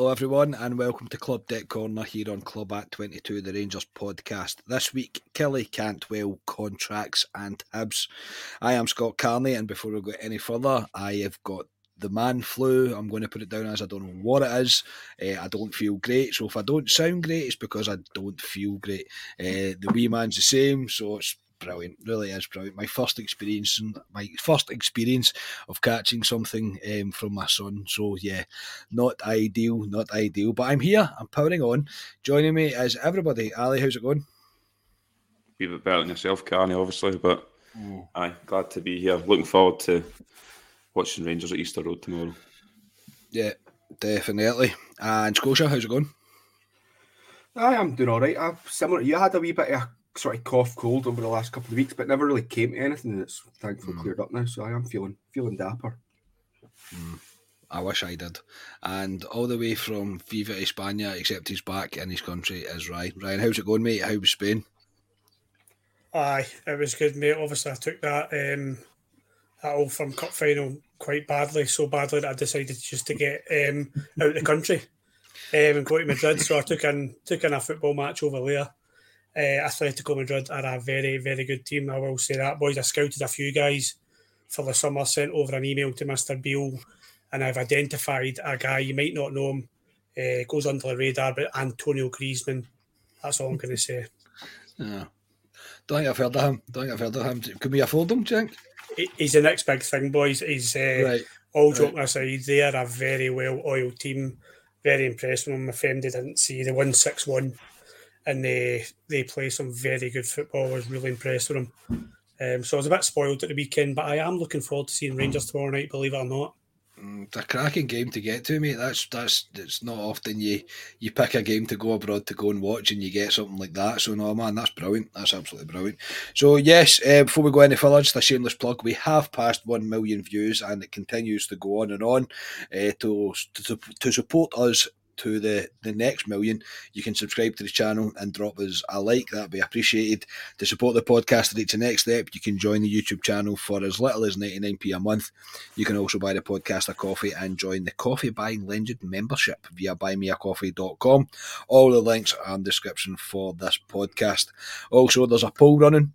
Hello, everyone, and welcome to Club Deck Corner here on Club at 22, the Rangers podcast. This week, Killie Cantwell contracts and Hibs. I am Scott Carney, and before we go any further, I have got the man flu. I'm going to put it down as I don't know what it is. Uh, I don't feel great, so if I don't sound great, it's because I don't feel great. Uh, the wee man's the same, so it's brilliant. Really is brilliant. My first experience, and my first experience of catching something um, from my son. So yeah, not ideal, not ideal. But I'm here. I'm powering on. Joining me is everybody. Ali, how's it going? Be a bit better than yourself, Carney, obviously, but mm. aye, glad to be here. Looking forward to watching Rangers at Easter Road tomorrow. Yeah, definitely. And Scotia, how's it going? I am doing all right. I've similar. You had a wee bit of sort of cough cold over the last couple of weeks, but never really came to anything. It's thankfully mm. cleared up now, so I am feeling feeling dapper. Mm. I wish I did. And all the way from Viva España, except he's back in his country, is Ryan. Ryan, how's it going, mate? How was Spain? Aye, it was good, mate. Obviously, I took that um, that Old Firm Cup final quite badly, so badly that I decided just to get um, out of the country um, and go to Madrid. So I took in took in a football match over there uh, Atletico Madrid are a very, very good team. I will say that, boys. I scouted a few guys for the summer, sent over an email to Mr. Beale, and I've identified a guy. You might not know him, uh, goes under the radar, but Antonio Griezmann. That's all I'm going to say. Yeah. Don't think I've heard of him. Don't think I've heard of him. Can we afford him, Jink? He's the next big thing, boys. He's uh, right. all joking right. aside, they are a very well oiled team. Very impressed with them. My friend they didn't see the won 6 1 and they they play some very good football. I was really impressed with them. Um, so I was a bit spoiled at the weekend, but I am looking forward to seeing Rangers tomorrow night. Believe it or not. Mm, it's a cracking game to get to, mate. That's that's it's not often you you pick a game to go abroad to go and watch and you get something like that. So no, man, that's brilliant. That's absolutely brilliant. So yes, uh, before we go any further, just a shameless plug. We have passed one million views and it continues to go on and on. Uh, to, to to support us to the, the next million, you can subscribe to the channel and drop us a like. That'd be appreciated. To support the podcast to reach the next step, you can join the YouTube channel for as little as 99p a month. You can also buy the podcast a coffee and join the Coffee Buying Legend membership via buymeacoffee.com. All the links are in the description for this podcast. Also, there's a poll running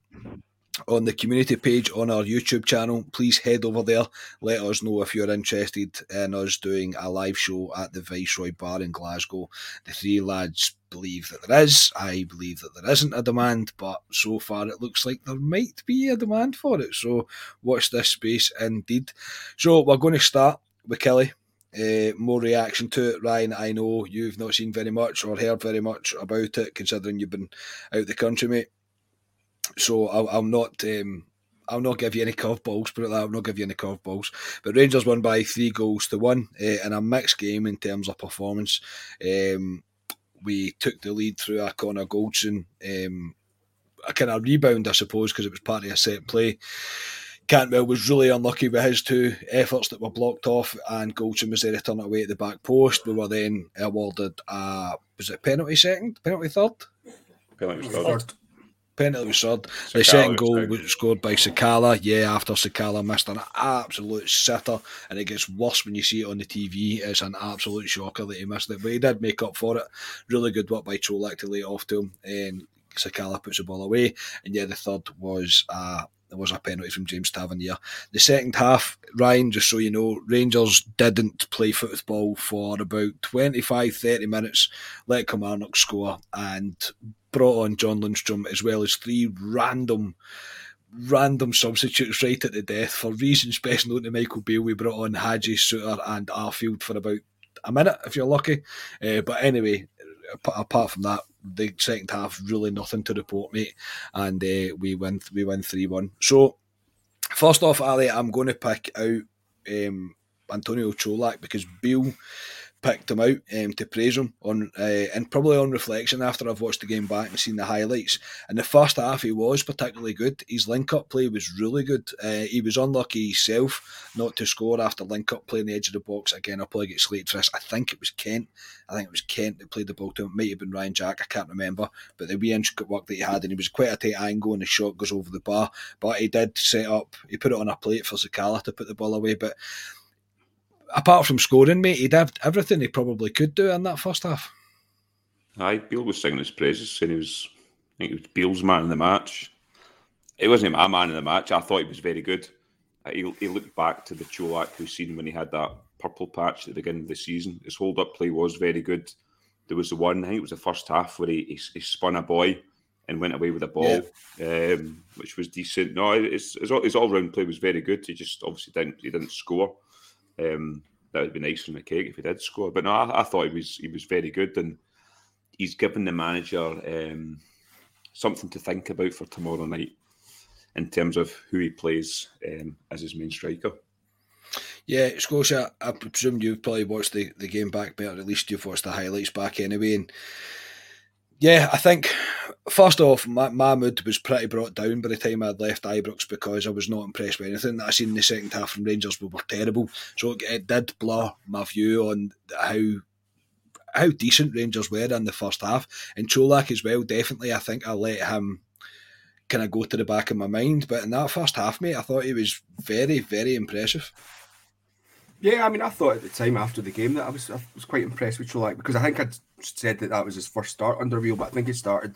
on the community page on our YouTube channel. Please head over there. Let us know if you're interested in us doing a live show at the Viceroy Bar in Glasgow. The three lads believe that there is. I believe that there isn't a demand, but so far it looks like there might be a demand for it. So watch this space indeed. So we're going to start with Killie. Uh, more reaction to it, Ryan. I know you've not seen very much or heard very much about it, considering you've been out the country, mate. So I'll, I'll not um, I'll not give you any curveballs, put it that I'll not give you any curveballs. But Rangers won by three goals to one uh, in a mixed game in terms of performance. Um, we took the lead through a Connor Goldson, um, a kind of rebound, I suppose, because it was part of a set play. Cantwell was really unlucky with his two efforts that were blocked off, and Goldson was there to turn it away at the back post. We were then awarded a was it penalty second, penalty third, penalty third penalty was served. The second goal was scored by Sakala. Yeah, after Sakala missed an absolute sitter, and it gets worse when you see it on the TV. It's an absolute shocker that he missed it, but he did make up for it. Really good work by Čolak to lay it off to him, and Sakala puts the ball away. And yeah, the third was uh, there was a penalty from James Tavernier. The second half, Ryan, just so you know, Rangers didn't play football for about 25 30 minutes, let Kilmarnock score, and brought on John Lundstram as well as three random random substitutes right at the death for reasons best known to Michael Beale. We brought on Hagi, Souttar, and Arfield for about a minute if you're lucky. Uh, but anyway, apart from that, the second half really nothing to report, mate. And uh, we win we win three one. So first off, Ali, I'm going to pick out um, Antonio Čolak because Beale picked him out um, to praise him on, uh, and probably on reflection after I've watched the game back and seen the highlights. In the first half, he was particularly good. His link-up play was really good. Uh, he was unlucky himself not to score after link-up play in the edge of the box. Again, I'll probably get slated for this. I think it was Kent. I think it was Kent that played the ball to him. It might have been Ryan Jack. I can't remember. But the wee intricate work that he had, and he was quite a tight angle, and the shot goes over the bar. But he did set up. He put it on a plate for Sakala to put the ball away. But apart from scoring, mate, he did everything he probably could do in that first half. Aye, Beale was singing his praises, saying he was, I think it was Beale's man in the match. It wasn't my man in the match. I thought he was very good. Uh, he, he looked back to the Čolak we've seen when he had that purple patch at the beginning of the season. His hold up play was very good. There was the one, I think it was the first half where he, he, he spun a boy and went away with a ball, yeah. um, which was decent. No, his, his, his all round play was very good. He just obviously didn't he didn't score. Um, that would be nice on the cake if he did score. But no, I, I, thought he was he was very good, and he's given the manager um, something to think about for tomorrow night in terms of who he plays um, as his main striker. Yeah, Scotia, I presume you've probably watched the, the game back better. At least you've watched the highlights back anyway. And yeah, I think first off, my, my mood was pretty brought down by the time I'd left Ibrox because I was not impressed with anything that I seen in the second half from Rangers. We were terrible, so it, it did blur my view on how how decent Rangers were in the first half. And Čolak as well, definitely. I think I let him kind of go to the back of my mind, but in that first half, mate, I thought he was very, very impressive. Yeah, I mean, I thought at the time after the game that I was I was quite impressed with Čolak because I think I'd said that that was his first start under Beale, but I think he started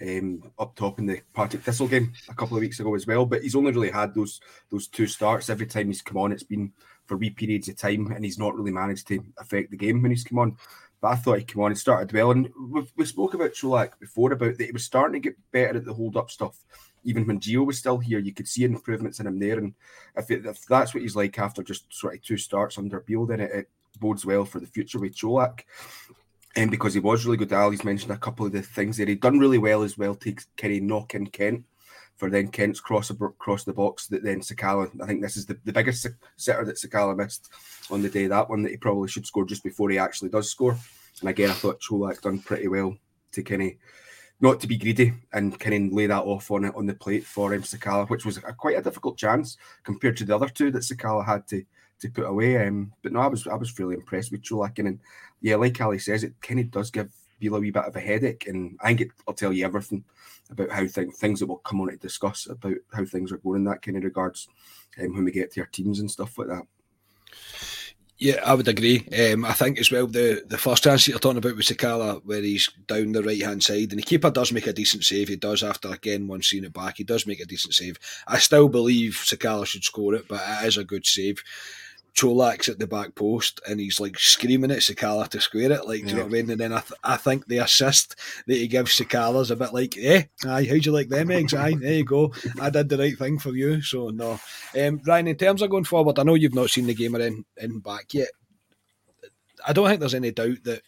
um, up top in the Partick Thistle game a couple of weeks ago as well. But he's only really had those those two starts. Every time he's come on, it's been for wee periods of time, and he's not really managed to affect the game when he's come on. But I thought he came on and started well, and we we spoke about Čolak before about that he was starting to get better at the hold up stuff even when Gio was still here, you could see improvements in him there. And if, it, if that's what he's like after just sort of two starts under Beale, then it, it bodes well for the future with Čolak. And because he was really good, Ali's mentioned a couple of the things there. He'd done really well as well to of knock in Kent for then Kent's cross across the box that then Sakala. I think this is the, the biggest setter that Sakala missed on the day. That one that he probably should score just before he actually does score. And again, I thought Čolak done pretty well to of not to be greedy and kind of lay that off on on the plate for um, Sakala, which was a, quite a difficult chance compared to the other two that Sakala had to to put away. Um, but no, I was I was really impressed with Čolak, and yeah, like Ali says, it kind of does give Beale a wee bit of a headache, and I think it, I'll tell you everything about how th- things that we'll come on to discuss about how things are going in that kind of regards um, when we get to our teams and stuff like that. Yeah, I would agree. Um, I think as well the, the first chance you're talking about with Sakala, where he's down the right hand side, and the keeper does make a decent save. He does after again once seeing it back, he does make a decent save. I still believe Sakala should score it, but it is a good save. Čolak's at the back post and he's like screaming at Sakala to square it. Like, yeah. do you know what I mean? And then I, th- I think the assist that he gives Sakala's a bit like, eh, aye, how'd you like them eggs? Aye, there you go. I did the right thing for you. So, no. Um, Ryan, in terms of going forward, I know you've not seen the game in, in back yet. I don't think there's any doubt that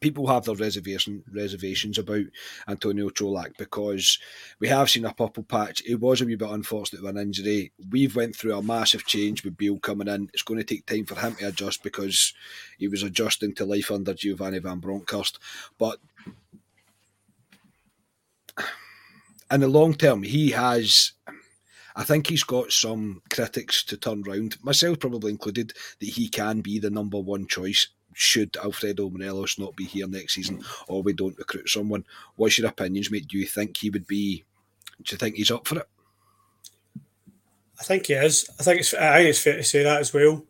people have their reservation reservations about Antonio Čolak because we have seen a purple patch. It was a wee bit unfortunate with an injury. We've went through a massive change with Beale coming in. It's going to take time for him to adjust because he was adjusting to life under Giovanni Van Bronckhorst. But in the long term, he has. I think he's got some critics to turn round, myself probably included, that he can be the number one choice should Alfredo Morelos not be here next season or we don't recruit someone. What's your opinions, mate? Do you think he would be, do you think he's up for it? I think he is. I think it's, I think it's fair to say that as well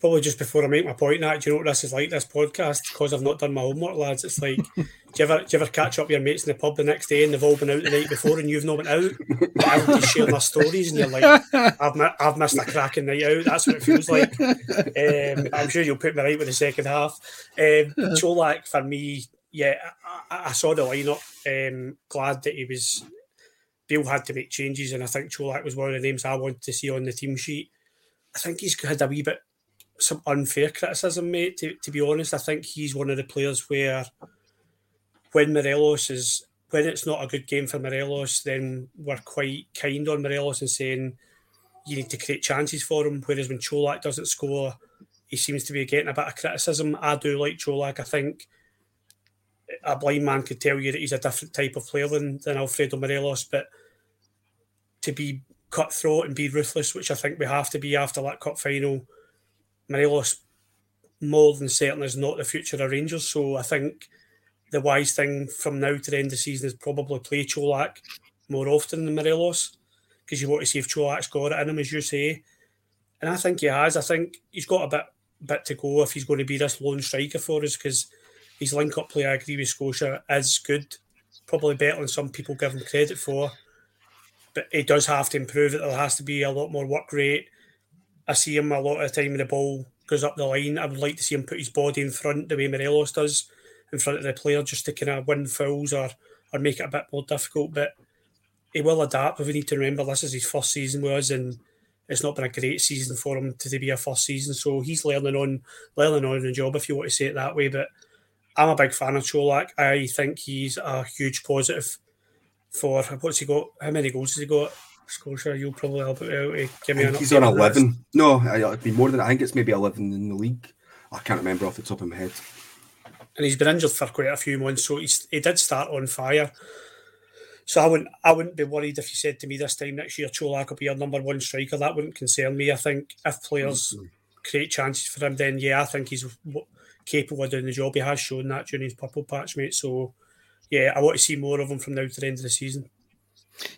probably just before I make my point, that do you know what this is like? This podcast because I've not done my homework, lads. It's like, do you ever do you ever catch up with your mates in the pub the next day and they've all been out the night before and you've not been out? But share my stories and you're like, I've I've missed a cracking night out. That's what it feels like. Um, I'm sure you'll put me right with the second half. Um, Čolak for me, yeah, I, I saw the lineup. Um, glad that he was. Beale had to make changes, and I think Čolak was one of the names I wanted to see on the team sheet. I think he's had a wee bit some unfair criticism, mate. To, to be honest, I think he's one of the players where when Morelos is when it's not a good game for Morelos, then we're quite kind on Morelos and saying you need to create chances for him. Whereas when Čolak doesn't score, he seems to be getting a bit of criticism. I do like Čolak. I think a blind man could tell you that he's a different type of player than, than Alfredo Morelos, but to be cutthroat and be ruthless, which I think we have to be after that cup final, Morelos more than certain is not the future of Rangers. So I think the wise thing from now to the end of the season is probably play Čolak more often than Morelos because you want to see if Čolak's got it in him, as you say. And I think he has. I think he's got a bit bit to go if he's going to be this lone striker for us because his link up play, I agree with Scotia, is good. Probably better than some people give him credit for. But he does have to improve it. There has to be a lot more work rate. I see him a lot of the time when the ball goes up the line. I would like to see him put his body in front the way Morelos does in front of the player just to kind of win fouls or, or make it a bit more difficult. But he will adapt. But we need to remember this is his first season with us and it's not been a great season for him to be a first season. So he's learning on learning on the job, if you want to say it that way. But I'm a big fan of Čolak. I think he's a huge positive for what's he got? How many goals has he got? Scotia, you'll probably help it out. Give me an He's on 11. No, it'd be more than I think it's maybe 11 in the league. I can't remember off the top of my head. And he's been injured for quite a few months, so he's, he did start on fire. So I wouldn't I wouldn't be worried if you said to me this time next year Čolak will be your number one striker. That wouldn't concern me. I think if players mm-hmm. create chances for him, then yeah, I think he's capable of doing the job. He has shown that during his purple patch, mate. So yeah, I want to see more of him from now to the end of the season.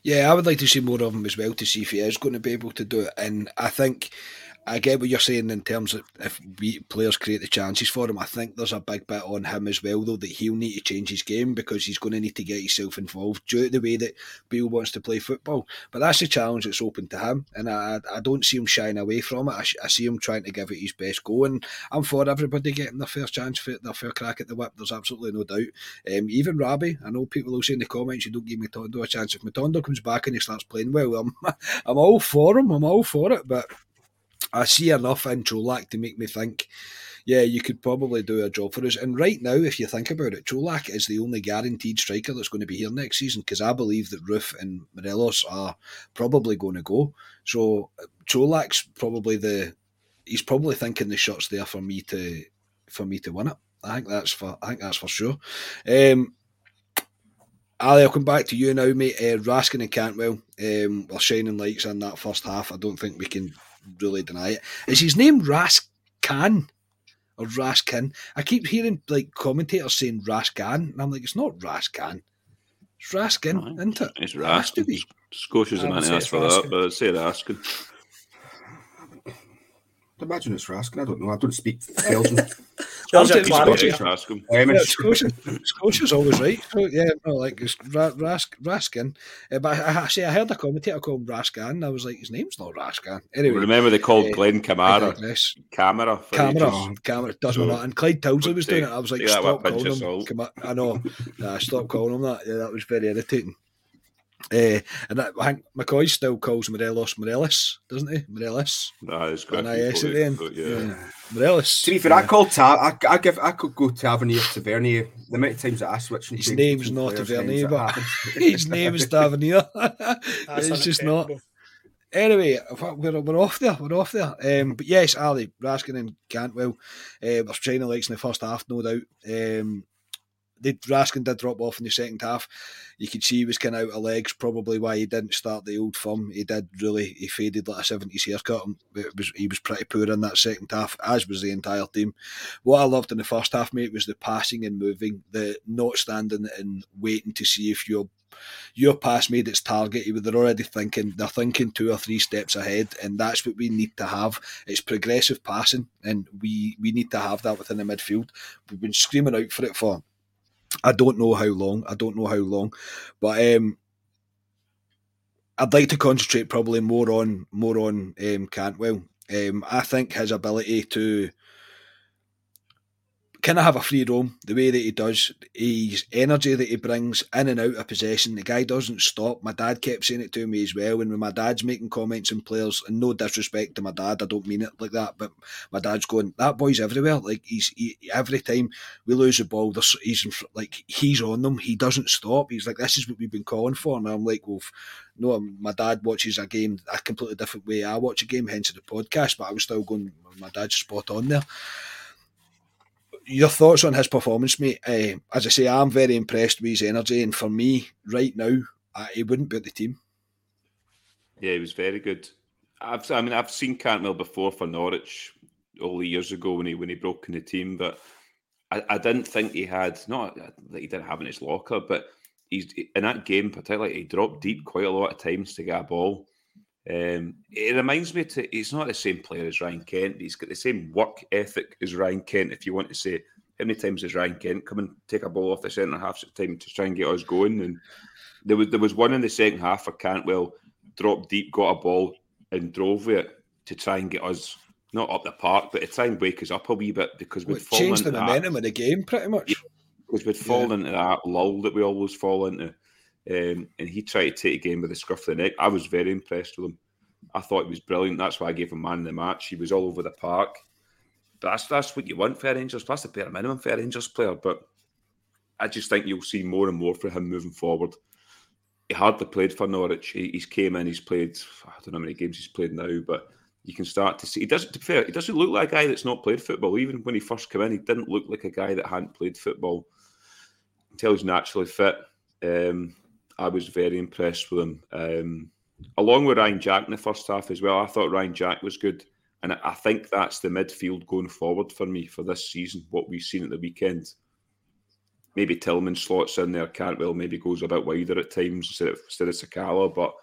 Yeah, I would like to see more of him as well to see if he is going to be able to do it. And I think I get what you're saying in terms of if we players create the chances for him. I think there's a big bit on him as well, though, that he'll need to change his game because he's going to need to get himself involved due to the way that Beale wants to play football. But that's a challenge that's open to him, and I, I don't see him shying away from it. I, I see him trying to give it his best go, and I'm for everybody getting their first chance, for their fair crack at the whip. There's absolutely no doubt. Um, even Rabbi, I know people will say in the comments, you don't give Matondo a chance. If Matondo comes back and he starts playing well, I'm, I'm all for him. I'm all for it, but I see enough in Čolak to make me think, yeah, you could probably do a job for us. And right now, if you think about it, Čolak is the only guaranteed striker that's going to be here next season because I believe that Roofe and Morelos are probably going to go. So Čolak's probably the he's probably thinking the shots there for me to for me to win it. I think that's for I think that's for sure. Um, Ali, I'll come back to you now, mate. Uh, Raskin and Cantwell um, were shining lights in that first half. I don't think we can really deny it. Is his name Raskan or Raskin? I keep hearing like commentators saying Raskan, and I'm like, it's not Raskan. It's Raskin, isn't it? It's Raskin. Scotia's a man to ask for that, but I'd say Raskin. imagine it's Raskin. I don't know. I don't speak Belgian. Scottish Raskin. Yeah, Scotia, Scotia's always right. So, yeah, no, like it's Ra- Rask, Raskin. Uh, but I, I, say I heard a commentator called him Raskan. I was like, his name's not Raskan. Anyway, remember they called uh, Glenn Kamara Camera. Camera. Camera. Does so, not. And Clyde Tilsley was doing it. I was like, stop calling him. I know. Nah, stop calling him that. Yeah, that was very irritating. Uh, and that, I think McCoy still calls Morelos Morelis, doesn't he? Morelis. No, it's got an IS at the end. But yeah. yeah. Morelis. To be fair, yeah. I call Ta- I, I give I could go Tavernier Tavernier. The amount of times that I switch. His name's not Tavernier, but his name is Tavernier. it's just not. Anyway, we're, we're off there. We're off there. Um, but yes, Ali Raskin and Cantwell uh, were training likes in the first half, no doubt. Um, they Raskin did drop off in the second half. You could see he was kind of out of legs, probably why he didn't start the old firm. He did really, he faded like a seventies haircut. It was he was pretty poor in that second half, as was the entire team. What I loved in the first half, mate, was the passing and moving, the not standing and waiting to see if your your pass made its target. They're already thinking they're thinking two or three steps ahead, and that's what we need to have. It's progressive passing, and we we need to have that within the midfield. We've been screaming out for it for I don't know how long. I don't know how long, but um, I'd like to concentrate probably more on more on um, Cantwell. Um, I think his ability to kind of have a free roam the way that he does. His energy that he brings in and out of possession. The guy doesn't stop. My dad kept saying it to me as well. And when my dad's making comments on players, and no disrespect to my dad, I don't mean it like that, but my dad's going, that boy's everywhere. Like he's he, every time we lose the ball, he's like he's on them. He doesn't stop. He's like, this is what we've been calling for. And I'm like, well, no, um, my dad watches a game a completely different way. I watch a game, hence the podcast, but I was still going, my dad's spot on there your thoughts on his performance, mate? Uh, as I say, I'm very impressed with his energy, and for me, right now, uh, he wouldn't be at the team. Yeah, he was very good. I've, I mean, I've seen Cantwell before for Norwich all the years ago when he when he broke in the team, but I, I didn't think he had not that he didn't have in his locker, but he's in that game particularly he dropped deep quite a lot of times to get a ball. Um, it reminds me to he's not the same player as Ryan Kent, but he's got the same work ethic as Ryan Kent. If you want to say how many times has Ryan Kent come and take a ball off the centre half at time to try and get us going? And there was there was one in the second half for Cantwell, dropped deep, got a ball and drove with it to try and get us not up the park, but to try and wake us up a wee bit because we'd well, changed the momentum that. of the game pretty much. Yeah, because we'd fallen yeah. into that lull that we always fall into. Um, and he tried to take a game with the scruff of the neck. I was very impressed with him. I thought he was brilliant. That's why I gave him man of the match. He was all over the park. But that's that's what you want for a Rangers. That's the bare minimum for a Rangers player. But I just think you'll see more and more for him moving forward. He hardly played for Norwich. He, he's came in. He's played. I don't know how many games he's played now, but you can start to see. He doesn't. To be fair, he doesn't look like a guy that's not played football. Even when he first came in, he didn't look like a guy that hadn't played football. Until he's naturally fit. Um, I was very impressed with him. Um, along with Ryan Jack in the first half as well. I thought Ryan Jack was good. And I think that's the midfield going forward for me for this season, what we've seen at the weekend. Maybe Tillman slots in there, Cantwell maybe goes a bit wider at times instead of, instead of Sakala. But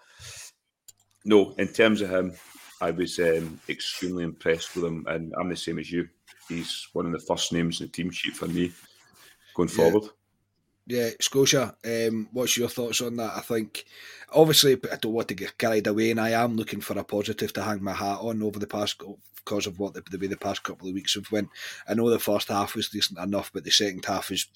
no, in terms of him, I was um, extremely impressed with him. And I'm the same as you. He's one of the first names in the team sheet for me going yeah. forward. Yeah, Scotia, um, what's your thoughts on that? I think, obviously, I don't want to get carried away, and I am looking for a positive to hang my hat on over the past, because of what the, the way the past couple of weeks have went. I know the first half was decent enough, but the second half is.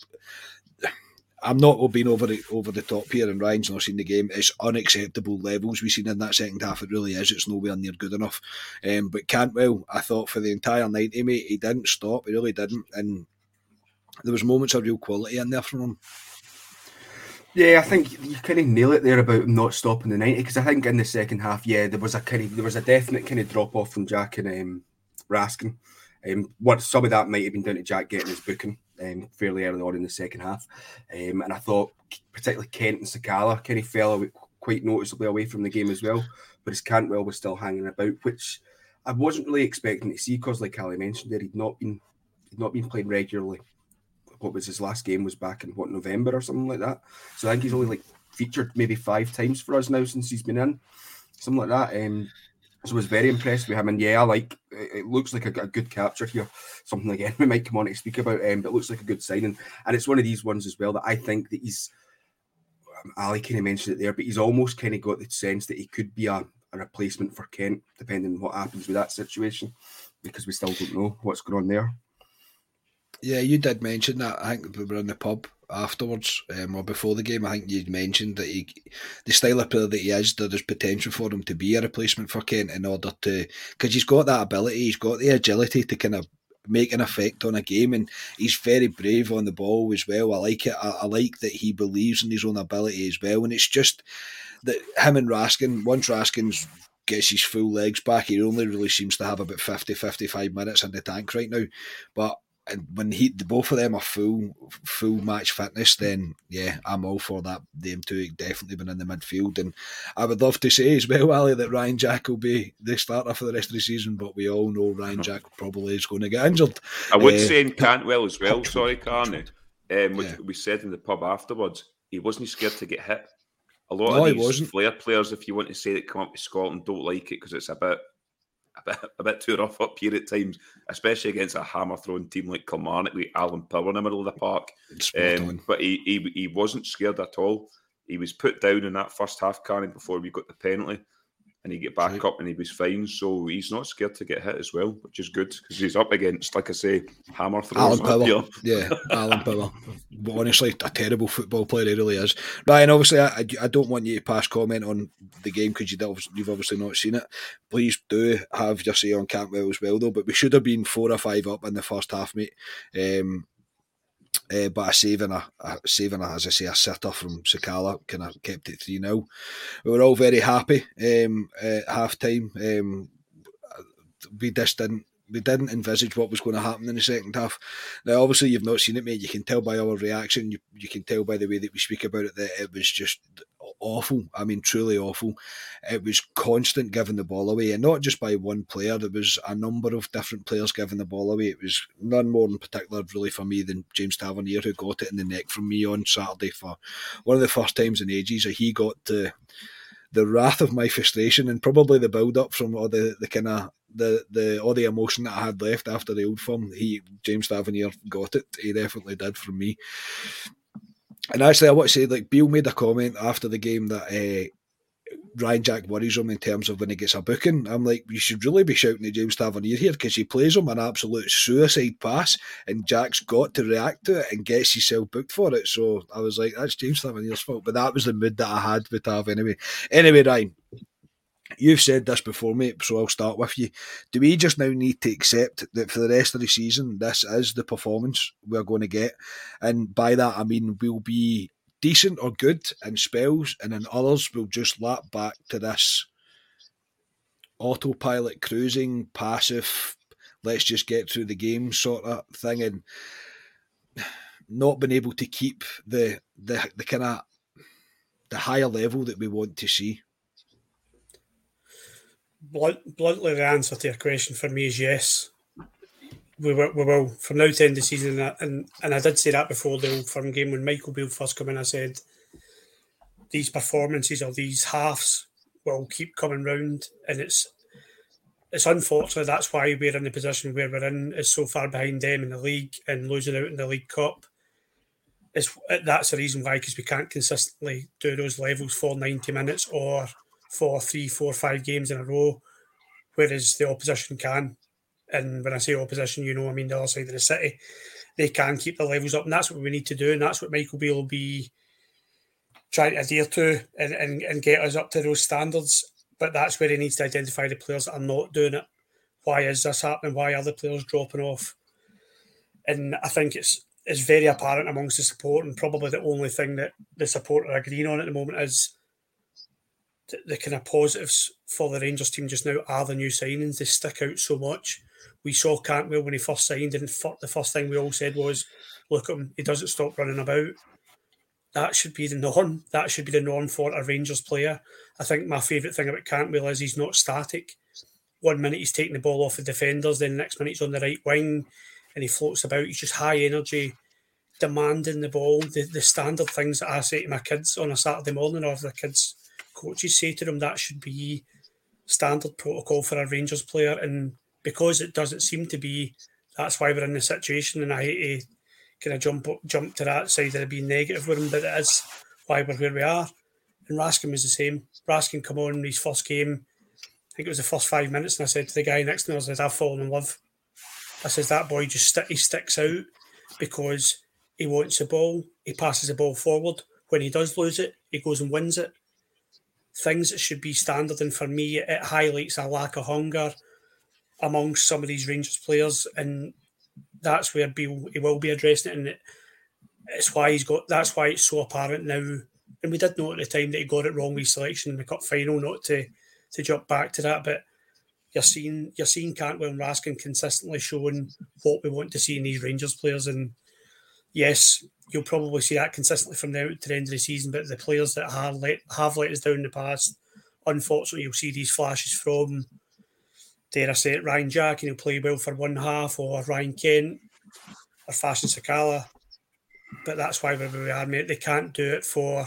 I'm not being over the over the top here, and Ryan's not seen the game. It's unacceptable levels we've seen in that second half. It really is. It's nowhere near good enough. Um, but Cantwell, I thought for the entire night, mate, he didn't stop. He really didn't, and there was moments of real quality in there from him. Yeah, I think you kind of nail it there about not stopping the ninety because I think in the second half, yeah, there was a kind of there was a definite kind of drop off from Jack and um, Raskin. Um, what some of that might have been down to Jack getting his booking um, fairly early on in the second half, um, and I thought particularly Kent and Sakala kind of fell away, quite noticeably away from the game as well. But his Cantwell was still hanging about, which I wasn't really expecting to see because, like Ali mentioned, there he'd not been he'd not been playing regularly what was his last game was back in what November or something like that. So I think he's only like featured maybe five times for us now since he's been in, something like that. Um, so I was very impressed with him, and yeah, like it. Looks like a, a good capture here. Something again we might come on to speak about, um, but it looks like a good signing, and it's one of these ones as well that I think that he's. Um, Ali kind of mentioned it there, but he's almost kind of got the sense that he could be a, a replacement for Kent, depending on what happens with that situation, because we still don't know what's going on there. Yeah, you did mention that. I think we were in the pub afterwards um, or before the game. I think you'd mentioned that he, the style of player that he is, there is potential for him to be a replacement for Kent in order to because he's got that ability, he's got the agility to kind of make an effect on a game, and he's very brave on the ball as well. I like it. I, I like that he believes in his own ability as well, and it's just that him and Raskin. Once Raskin's gets his full legs back. He only really seems to have about 50, 55 minutes in the tank right now. But and when he both of them are full full match fitness, then yeah, I'm all for that. Them two definitely been in the midfield, and I would love to say as well, Ali, that Ryan Jack will be the starter for the rest of the season. But we all know Ryan Jack probably is going to get injured. I would uh, say in Cantwell as well. Sorry, Carney. Um, yeah. we said in the pub afterwards, he wasn't scared to get hit. A lot no, of these flair players, if you want to say that come up to Scotland, don't like it because it's a bit a bit, a bit too rough up here at times, especially against a hammer throwing team like Kilmarnock with Alan Power in the middle of the park. Um, but he, he he wasn't scared at all. He was put down in that first half, Carney, before we got the penalty. And he get back right. up and he was fine. So he's not scared to get hit as well, which is good because he's up against, like I say, hammer Alan Power. Yeah, Alan Power. Honestly, a terrible football player he really is. Ryan, obviously, I, I don't want you to pass comment on the game because you you've obviously not seen it. Please do have your say on Cantwell as well, though. But we should have been four or five up in the first half, mate. Um, uh, but a saving a, a saving a, as I say a sitter from Sakala kind of kept it three 0 We were all very happy um, at half time. Um, we just didn't we didn't envisage what was going to happen in the second half. Now, obviously, you've not seen it, mate. You can tell by our reaction. You, you can tell by the way that we speak about it that it was just awful. I mean, truly awful. It was constant giving the ball away, and not just by one player. There was a number of different players giving the ball away. It was none more in particular, really, for me than James Tavernier, who got it in the neck from me on Saturday for one of the first times in ages. that He got the the wrath of my frustration and probably the build up from all the, the kind of the the all the emotion that I had left after the old firm. He James Tavernier got it. He definitely did from me. And actually, I want to say, like Beale made a comment after the game that uh, Ryan Jack worries him in terms of when he gets a booking. I'm like, you should really be shouting at James Tavernier here because he plays him an absolute suicide pass, and Jack's got to react to it and gets himself booked for it. So I was like, that's James Tavernier's fault. But that was the mood that I had with Tav anyway. Anyway, Ryan, You've said this before, mate, so I'll start with you. Do we just now need to accept that for the rest of the season, this is the performance we're going to get? And by that, I mean we'll be decent or good in spells, and in others, we'll just lap back to this autopilot cruising, passive, let's just get through the game sort of thing, and not being able to keep the the, the kind of the higher level that we want to see blunt, bluntly, the answer to your question for me is yes. We will, we will from now to end the season, and and I did say that before the Old Firm game when Michael Beale first came in. I said these performances or these halves will keep coming round, and it's it's unfortunate that's why we're in the position where we're in is so far behind them in the league and losing out in the League Cup. Is that's the reason why because we can't consistently do those levels for ninety minutes or for three, four, five games in a row, whereas the opposition can. And when I say opposition, you know, I mean the other side of the city, they can keep the levels up, and that's what we need to do, and that's what Michael Beale will be trying to adhere to and, and, and get us up to those standards. But that's where he needs to identify the players that are not doing it. Why is this happening? Why are the players dropping off? And I think it's it's very apparent amongst the support, and probably the only thing that the support are agreeing on at the moment is the, the kind of positives for the Rangers team just now are the new signings. They stick out so much. We saw Cantwell when he first signed, and the first thing we all said was, "Look at him; he doesn't stop running about." That should be the norm. That should be the norm for a Rangers player. I think my favourite thing about Cantwell is he's not static. One minute he's taking the ball off the defenders, then the next minute he's on the right wing, and he floats about. He's just high energy, demanding the ball. The, the standard things that I say to my kids on a Saturday morning, or the kids coaches say to them that should be standard protocol for a Rangers player. And because it doesn't seem to be, that's why we're in the situation. And I hate to kind of jump jump to that side of being negative with him, but it is why we're where we are. And Raskin was the same. Raskin come on his first game. I think it was the first five minutes, and I said to the guy next to me, I said, I've fallen in love. I says that boy just st- he sticks out because he wants the ball, he passes the ball forward. When he does lose it, he goes and wins it things that should be standard. And for me, it highlights a lack of hunger amongst some of these Rangers players, and that's where he will be addressing it. And it, it's why he's got. That's why it's so apparent now. And we did know at the time that he got it wrong with selection in the cup final. Not to to jump back to that, but you're seeing you're seeing Cantwell and Raskin consistently showing what we want to see in these Rangers players. And yes, you'll probably see that consistently from now to the end of the season. But the players that have let have let us down in the past, unfortunately, you'll see these flashes from. Dare I say it, Ryan Jack, and he'll play well for one half, or Ryan Kent, or Fashion Sakala. But that's why we are, mate. They can't do it for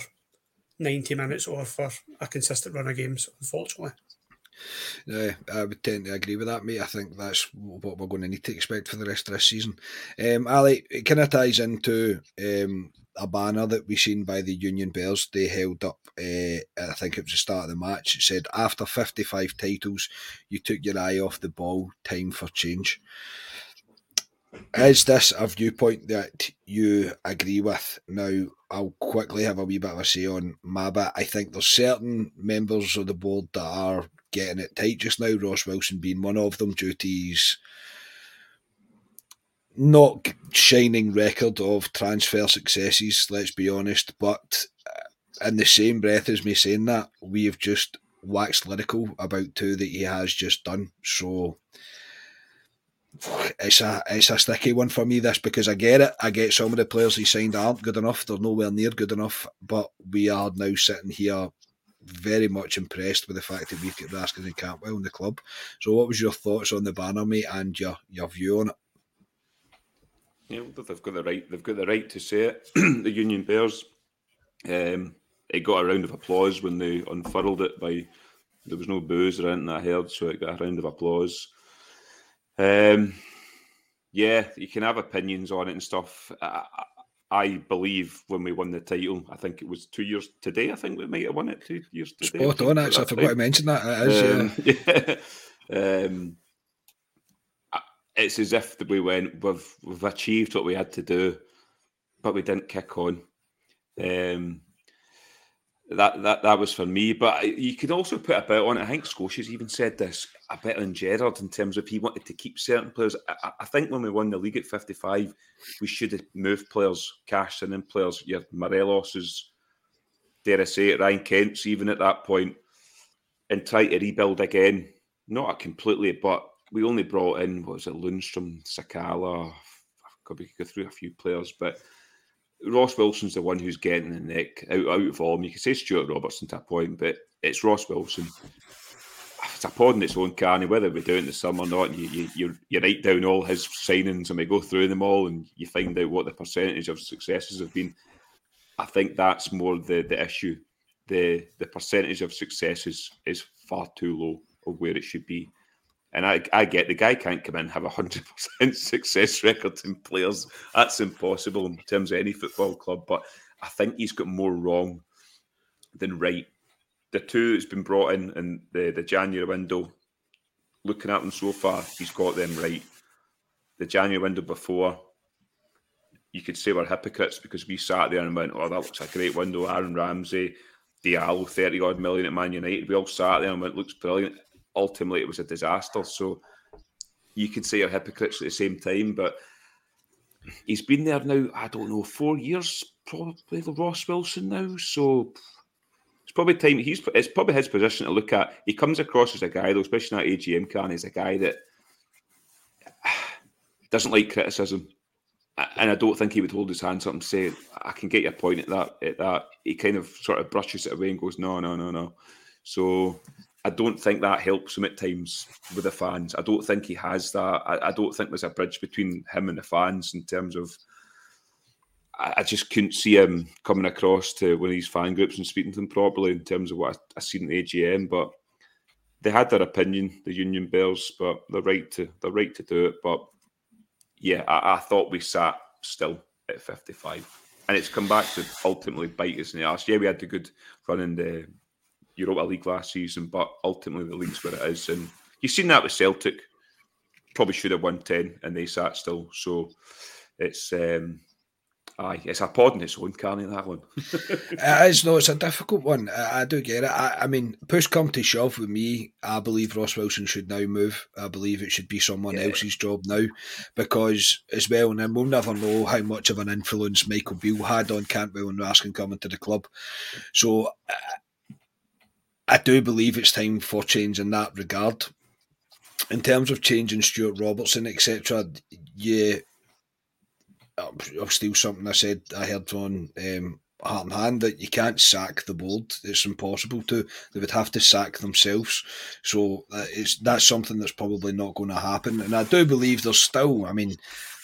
90 minutes or for a consistent run of games, unfortunately. Yeah, I would tend to agree with that, mate. I think that's what we're going to need to expect for the rest of this season. Um, Ali, it kind of ties into um, a banner that we seen by the Union Bears. They held up, uh, I think it was the start of the match. It said, "After 55 titles, you took your eye off the ball. Time for change." Is this a viewpoint that you agree with? Now, I'll quickly have a wee bit of a say on Maba. I think there's certain members of the board that are getting it tight just now, Ross Wilson being one of them due to his not shining record of transfer successes, let's be honest. But uh, in the same breath as me saying that, we have just waxed lyrical about two that he has just done. So it's a it's a sticky one for me this because I get it. I get some of the players he signed aren't good enough. They're nowhere near good enough. But we are now sitting here very much impressed with the fact that we've got Raskins and Cantwell in the club. So what was your thoughts on the banner, mate, and your your view on it? Yeah, they've got the right. They've got the right to say it. the Union Bears. Um, it got a round of applause when they unfurled it. By there was no booze or anything I heard, so it got a round of applause. Um, yeah, you can have opinions on it and stuff. I, I, believe when we won the title, I think it was two years today. I think we might have won it two years today. Spot on, actually. I forgot to mention that. It is, um, yeah. Um, it's as if we went, we've we've achieved what we had to do, but we didn't kick on. Um, that that that was for me. But you could also put a bit on it. I think Scotia's even said this a bit on Gerrard in terms of he wanted to keep certain players. I, I think when we won the league at 55, we should have moved players, cashed in players. Your Morelos's, dare I say it, Ryan Kent's even at that point, and try to rebuild again. Not a completely, but we only brought in what was it, Lundstram, Sakala. Could we go through a few players, but Ross Wilson's the one who's getting the neck out, out of form. You can say Stewart Robertson to a point, but it's Ross Wilson. It's a pod in its own Carney, whether we do it in the summer or not. You, you, you write down all his signings and we go through them all and you find out what the percentage of successes have been. I think that's more the, the issue. The the percentage of successes is far too low of where it should be. And I, I get the guy can't come in and have a hundred percent success record in players. That's impossible in terms of any football club. But I think he's got more wrong than right. The two that's been brought in in the, the January window, looking at them so far, he's got them right. The January window before, you could say we're hypocrites because we sat there and went, "Oh, that looks a great window." Aaron Ramsey, Diallo, thirty odd million at Man United. We all sat there and went, "Looks brilliant." Ultimately it was a disaster. So you could say you're hypocrites at the same time, but he's been there now, I don't know, four years, probably Ross Wilson now. So it's probably time he's it's probably his position to look at. He comes across as a guy, though, especially in that AGM can, he's a guy that doesn't like criticism. And I don't think he would hold his hands up and say, I can get your point at that at that. He kind of sort of brushes it away and goes, No, no, no, no. So I don't think that helps him at times with the fans. I don't think he has that. I, I don't think there's a bridge between him and the fans in terms of. I, I, just couldn't see him coming across to one of these fan groups and speaking to them properly in terms of what I, I seen in the AGM. But they had their opinion, the Union Bears, but they're right to they're right to do it. But yeah, I, I thought we sat still at 55 and it's come back to ultimately bite us in the arse. Yeah, we had the good run in the Europa League last season, but ultimately the league's where it is. And you've seen that with Celtic. Probably should have won 10 and they sat still. So it's um aye, it's a pod in its own, can't it, that one? it is, no, it's a difficult one. I, I do get it. I, I, mean, push come to shove with me, I believe Ross Wilson should now move. I believe it should be someone yeah. else's job now because, as well, and then we'll never know how much of an influence Michael Beale had on Cantwell and Raskin coming to the club. So, uh, I do believe it's time for change in that regard. In terms of changing Stewart Robertson, etc., yeah, I'll steal something I said I heard on um, Heart and Hand that you can't sack the board. It's impossible to. They would have to sack themselves. So uh, it's that's something that's probably not going to happen. And I do believe there's still. I mean,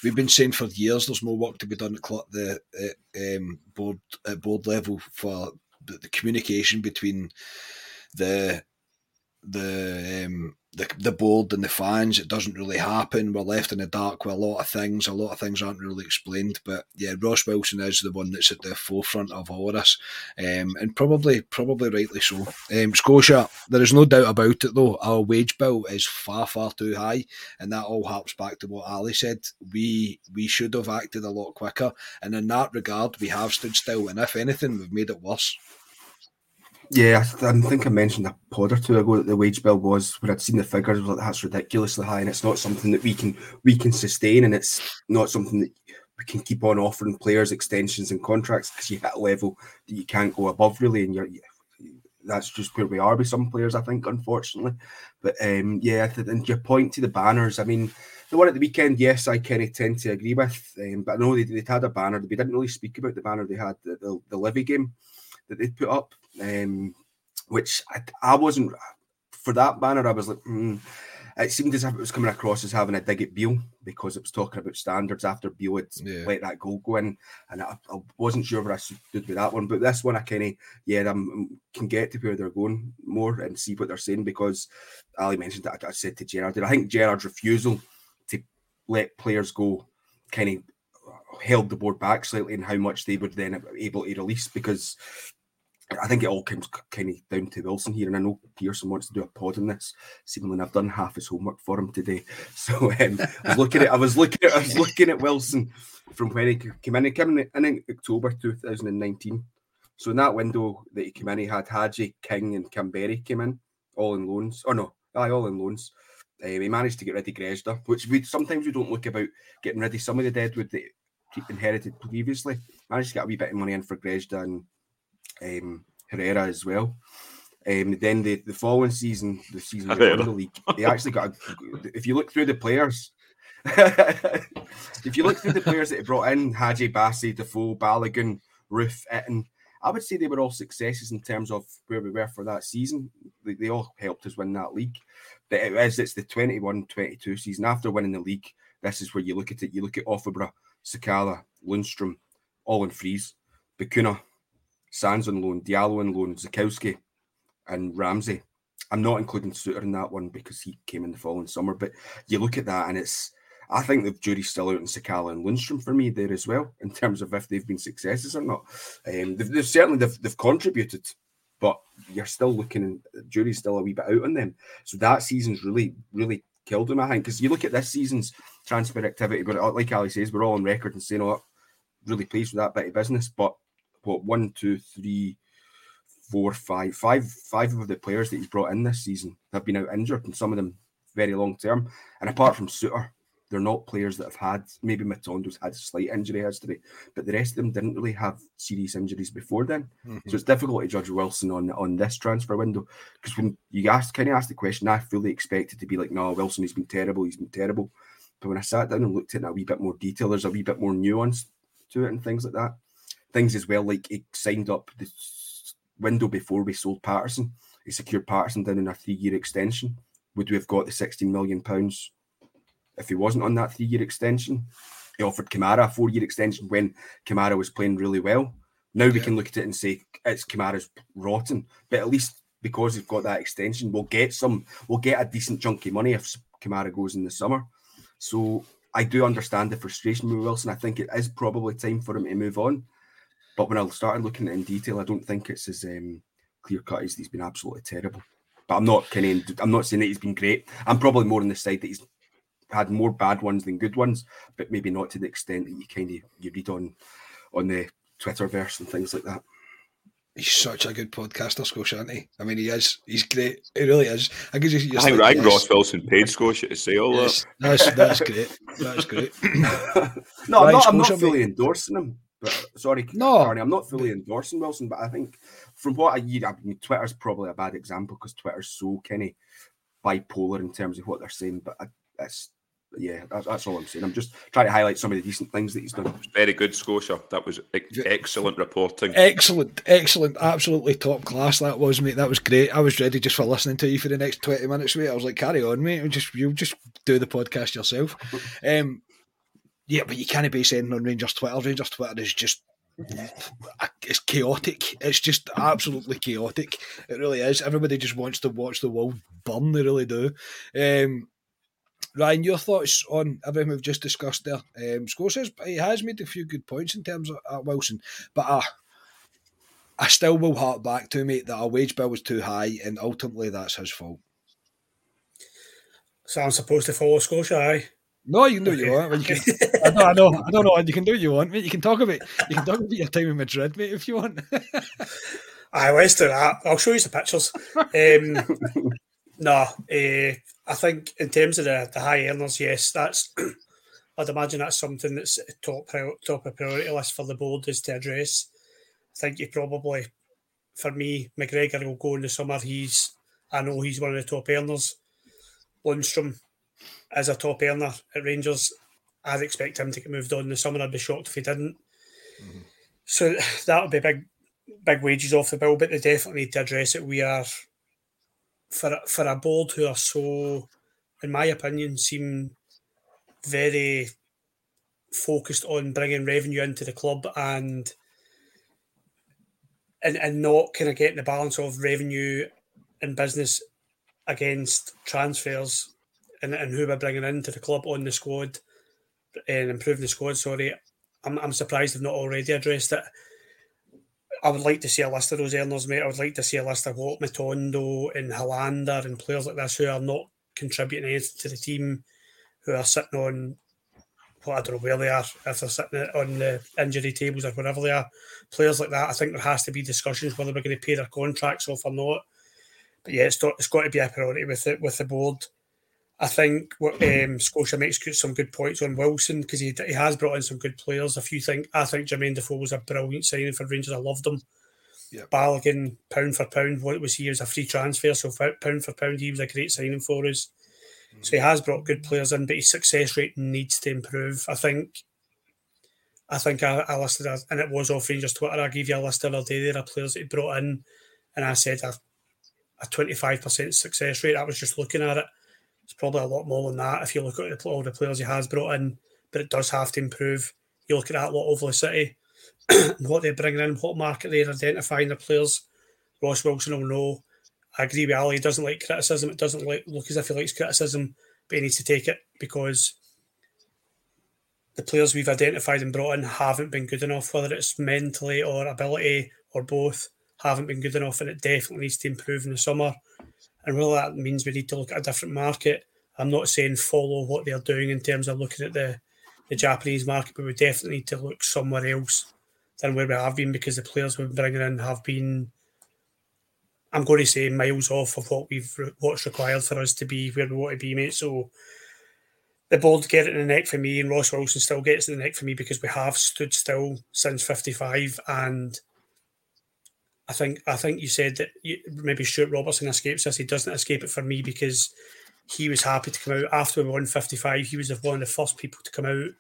we've been saying for years there's more work to be done at the uh, um, board at board level for the, the communication between the the um, the the board and the fans. It doesn't really happen. We're left in the dark with a lot of things. A lot of things aren't really explained. But yeah, Ross Wilson is the one that's at the forefront of all of this, um, and probably probably rightly so. Um, Scotia, there is no doubt about it though. Our wage bill is far far too high, and that all harps back to what Ali said. We we should have acted a lot quicker, and in that regard, we have stood still. And if anything, we've made it worse. Yeah, I, I think I mentioned a pod or two ago that the wage bill was when I'd seen the figures. Was like, that's ridiculously high, and it's not something that we can we can sustain, and it's not something that we can keep on offering players extensions and contracts because you hit a level that you can't go above really, and you're that's just where we are with some players, I think, unfortunately. But um, yeah, and your point to the banners, I mean, the one at the weekend, yes, I kind of tend to agree with, um, but I know they, would had a banner. We didn't really speak about the banner they had, the, the, the Livi game that they put up um, which I, I, wasn't for that banner. I was like, mm, it seemed as if it was coming across as having a dig at Beale because it was talking about standards after Beale had yeah. let that goal go in, and I, I, wasn't sure where I stood with that one. But this one, I kind of yeah, I can get to where they're going more and see what they're saying because Ali mentioned that I, I said to Gerard, I think Gerard's refusal to let players go kind of held the board back slightly in how much they would then able to release because I think it all comes kind of down to Wilson here, and I know Pearson wants to do a pod on this. Seemingly, I've done half his homework for him today. So um, I was looking at, I was looking at, I was looking at Wilson from when he came in. He came in, in October 2019. So in that window that he came in, he had Hagi, King, and Kamberi came in, all in loans. Oh no, aye, all in loans. Um, he managed to get rid of Grezda, which we sometimes we don't look about getting rid of some of the deadwood that inherited previously. Managed to get a wee bit of money in for Grezda and um, Herrera as well. Um, then the, the following season, the season in the league, he actually got. A, if you look through the players, if you look through the players that he brought in, Hagi Bassey, Defoe, Balogun, Roofe, Itten, I would say they were all successes in terms of where we were for that season. They, they all helped us win that league. But it is it's the 21-22 season. After winning the league, this is where you look at it. You look at Offenbach, Sakala, Lundstram, all in frees. Bacuna, Sands on loan, Diallo on loan, Zakowski, and Ramsey. I'm not including Souttar in that one because he came in the following summer. But you look at that, and it's I think the jury's still out in Sakala and Lundstram for me there as well in terms of if they've been successes or not. Um, they've, they've certainly they've, they've contributed, but you're still looking, and jury's still a wee bit out on them. So that season's really really killed him, I think, because you look at this season's transfer activity. But uh, like Ali says, we're all on record and saying, "Oh, really pleased with that bit of business," but what one, two, three, four, five, five, five of the players that he's brought in this season have been out injured, and some of them very long term. And apart from Souttar, they're not players that have had maybe Matondo's had a slight injury history, but the rest of them didn't really have serious injuries before then. Mm-hmm. So it's difficult to judge Wilson on on this transfer window because when you ask, kind of ask the question, I fully expected to be like, no, Wilson, he's been terrible, he's been terrible. But when I sat down and looked at it in a wee bit more detail, there's a wee bit more nuance to it and things like that things as well, like he signed up the window before we sold Patterson. He secured Patterson down in a three year extension. Would we have got the 16 million pounds if he wasn't on that three year extension? He offered Kamara a four year extension when Kamara was playing really well. Now we can look at it and say it's Kamara's rotten, but at least because he's got that extension, we'll get some, we'll get a decent chunky money if Kamara goes in the summer. So I do understand the frustration with Wilson. I think it is probably time for him to move on. But when I started looking at it in detail, I don't think it's as um, clear cut as he's been absolutely terrible. But I'm not kind of I'm not saying that he's been great. I'm probably more on the side that he's had more bad ones than good ones, but maybe not to the extent that you kind of you read on on the Twitterverse and things like that. He's such a good podcaster, Scotia, isn't he? I mean, he is. He's great. He really is. I, guess he's I think, like, yes. Ross Wilson paid Scotia to say all yes, that. That's, that's great. That's great. no, I'm not, I'm not fully endorsing him. But sorry, no, Carney, I'm not fully endorsing Wilson, but I think from what I hear, I mean, Twitter's probably a bad example because Twitter's so kind of bipolar in terms of what they're saying. But I, that's yeah, that's, that's, all I'm saying. I'm just trying to highlight some of the decent things that he's done. Very good, Scotia. That was excellent reporting. Excellent, excellent, absolutely top class. That was, mate. That was great. I was ready just for listening to you for the next twenty minutes, mate. I was like, carry on, mate. Just you just do the podcast yourself. Um, yeah, but you can't be saying on Rangers Twitter. Rangers Twitter is just it's chaotic. It's just absolutely chaotic. It really is. Everybody just wants to watch the world burn, they really do. Um, Ryan, your thoughts on everything we've just discussed there? Um, Scholes he has made a few good points in terms of uh, Wilson, but uh, I still will hark back to mate that our wage bill was too high, and ultimately that's his fault. So I'm supposed to follow Scotia, aye? No, you can do what you want. You can, I, know, I know, I don't know. You can do what you want, mate. You can talk about you can talk about your time in Madrid, mate, if you want. I let's do that. I'll show you the pictures. Um, no, uh, I think in terms of the, the high earners, yes, that's. I'd imagine that's something that's top top of priority list for the board is to address. I think you probably, for me, McGregor will go in the summer. He's, I know he's one of the top earners. Lundstram is a top earner at Rangers. I'd expect him to get moved on in the summer. I'd be shocked if he didn't. Mm-hmm. So that would be big, big wages off the bill. But they definitely need to address it. We are for for a board who are so, in my opinion, seem very focused on bringing revenue into the club and and, and not kind of getting the balance of revenue and business against transfers and, and who we're bringing into the club on the squad eh, and improving the squad. Sorry, I'm, I'm surprised they've not already addressed it. I would like to see a list of those earners, mate. I would like to see a list of what Matondo and Helander and players like this who are not contributing anything to the team, who are sitting on well, I don't know where they are, if they're sitting on the injury tables or wherever they are. Players like that, I think there has to be discussions whether we're going to pay their contracts off or not. But yeah, it's, it's got to be a priority with it with the board. I think um, Scotia makes some good points on Wilson because he, he has brought in some good players. If you think, I think Jermaine Defoe was a brilliant signing for Rangers. I loved him. Yep. Balogun, pound for pound, what it was he was a free transfer, so pound for pound, he was a great signing for us. Mm-hmm. So he has brought good players in, but his success rate needs to improve. I think. I think I, I listed, a, and it was off Rangers Twitter. I gave you a list the other day there of players that he brought in, and I said a, a 25% success rate. I was just looking at it it's probably a lot more than that if you look at all the players he has brought in, but it does have to improve. You look at that lot of City, what they're bringing in, what market they're identifying their players. Ross Wilson will know. I agree with Ali. He doesn't like criticism. It doesn't look as if he likes criticism, but he needs to take it because the players we've identified and brought in haven't been good enough, whether it's mentally or ability or both, haven't been good enough, and it definitely needs to improve in the summer. And really, that means we need to look at a different market. I'm not saying follow what they're doing in terms of looking at the, the Japanese market, but we definitely need to look somewhere else than where we have been because the players we're bringing in have been, I'm going to say, miles off of what we've what's required for us to be where we want to be, mate. So the board to get it in the neck for me, and Ross Wilson still gets it in the neck for me because we have stood still since 55 and I think I think you said that you, maybe Stewart Robertson escapes this. He doesn't escape it for me because he was happy to come out after we won 55. He was one of the first people to come out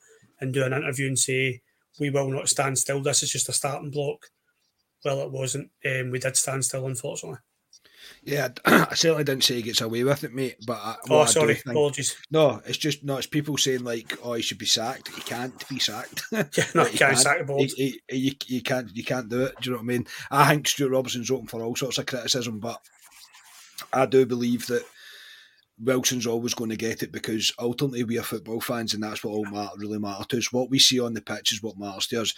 and do an interview and say, "We will not stand still. This is just a starting block." Well, it wasn't. Um, we did stand still, unfortunately. Yeah, I certainly didn't say he gets away with it, mate. But I, oh, sorry, think, apologies. No, it's just no. It's people saying like, "Oh, he should be sacked." He can't be sacked. yeah, no, he, can't sack the. He, he, you, you can't, you can't do it. Do you know what I mean? I think Stewart Robertson's open for all sorts of criticism, but I do believe that Wilson's always going to get it because ultimately we are football fans, and that's what all matter, really matters to us. What we see on the pitch is what matters to us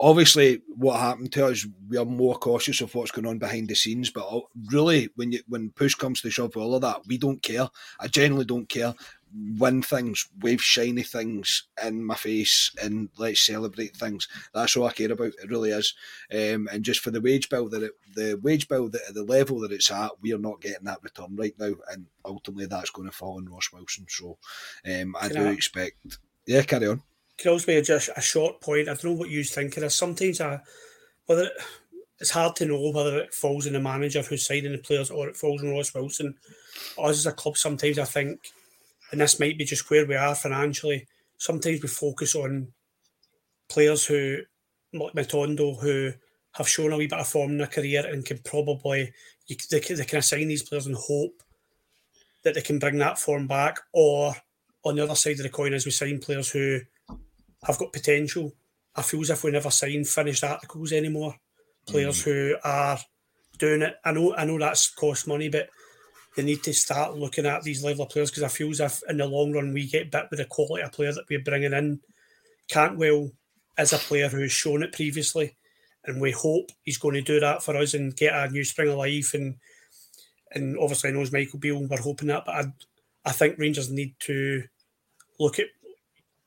obviously what happened to us we are more cautious of what's going on behind the scenes but really when you when push comes to shove all of that we don't care. I generally don't care win things wave shiny things in my face and let's celebrate things. That's all i care about it really is. Um, and just for the wage bill that it, the wage bill that at the level that it's at we are not getting that return right now and ultimately that's going to fall on ross wilson so um, i do expect yeah carry on also be just a short point. I don't know what you think of this. Sometimes I, whether it, it's hard to know whether it falls on the manager who's signing the players or it falls on Ross Wilson. Us as a club, sometimes I think, and this might be just where we are financially. Sometimes we focus on players who, like Matondo, who have shown a wee bit of form in their career and can probably you, they, they can assign these players and hope that they can bring that form back. Or on the other side of the coin, as we sign players who have got potential. I feel as if we never sign finished articles anymore. Players mm. who are doing it. I know I know that's cost money, but they need to start looking at these level of players because I feel as if in the long run we get bit with the quality of player that we're bringing in. Cantwell is a player who's shown it previously, and we hope he's going to do that for us and get a new spring of life. And and obviously, I know it's Michael Beale, we're hoping that, but I, I think Rangers need to look at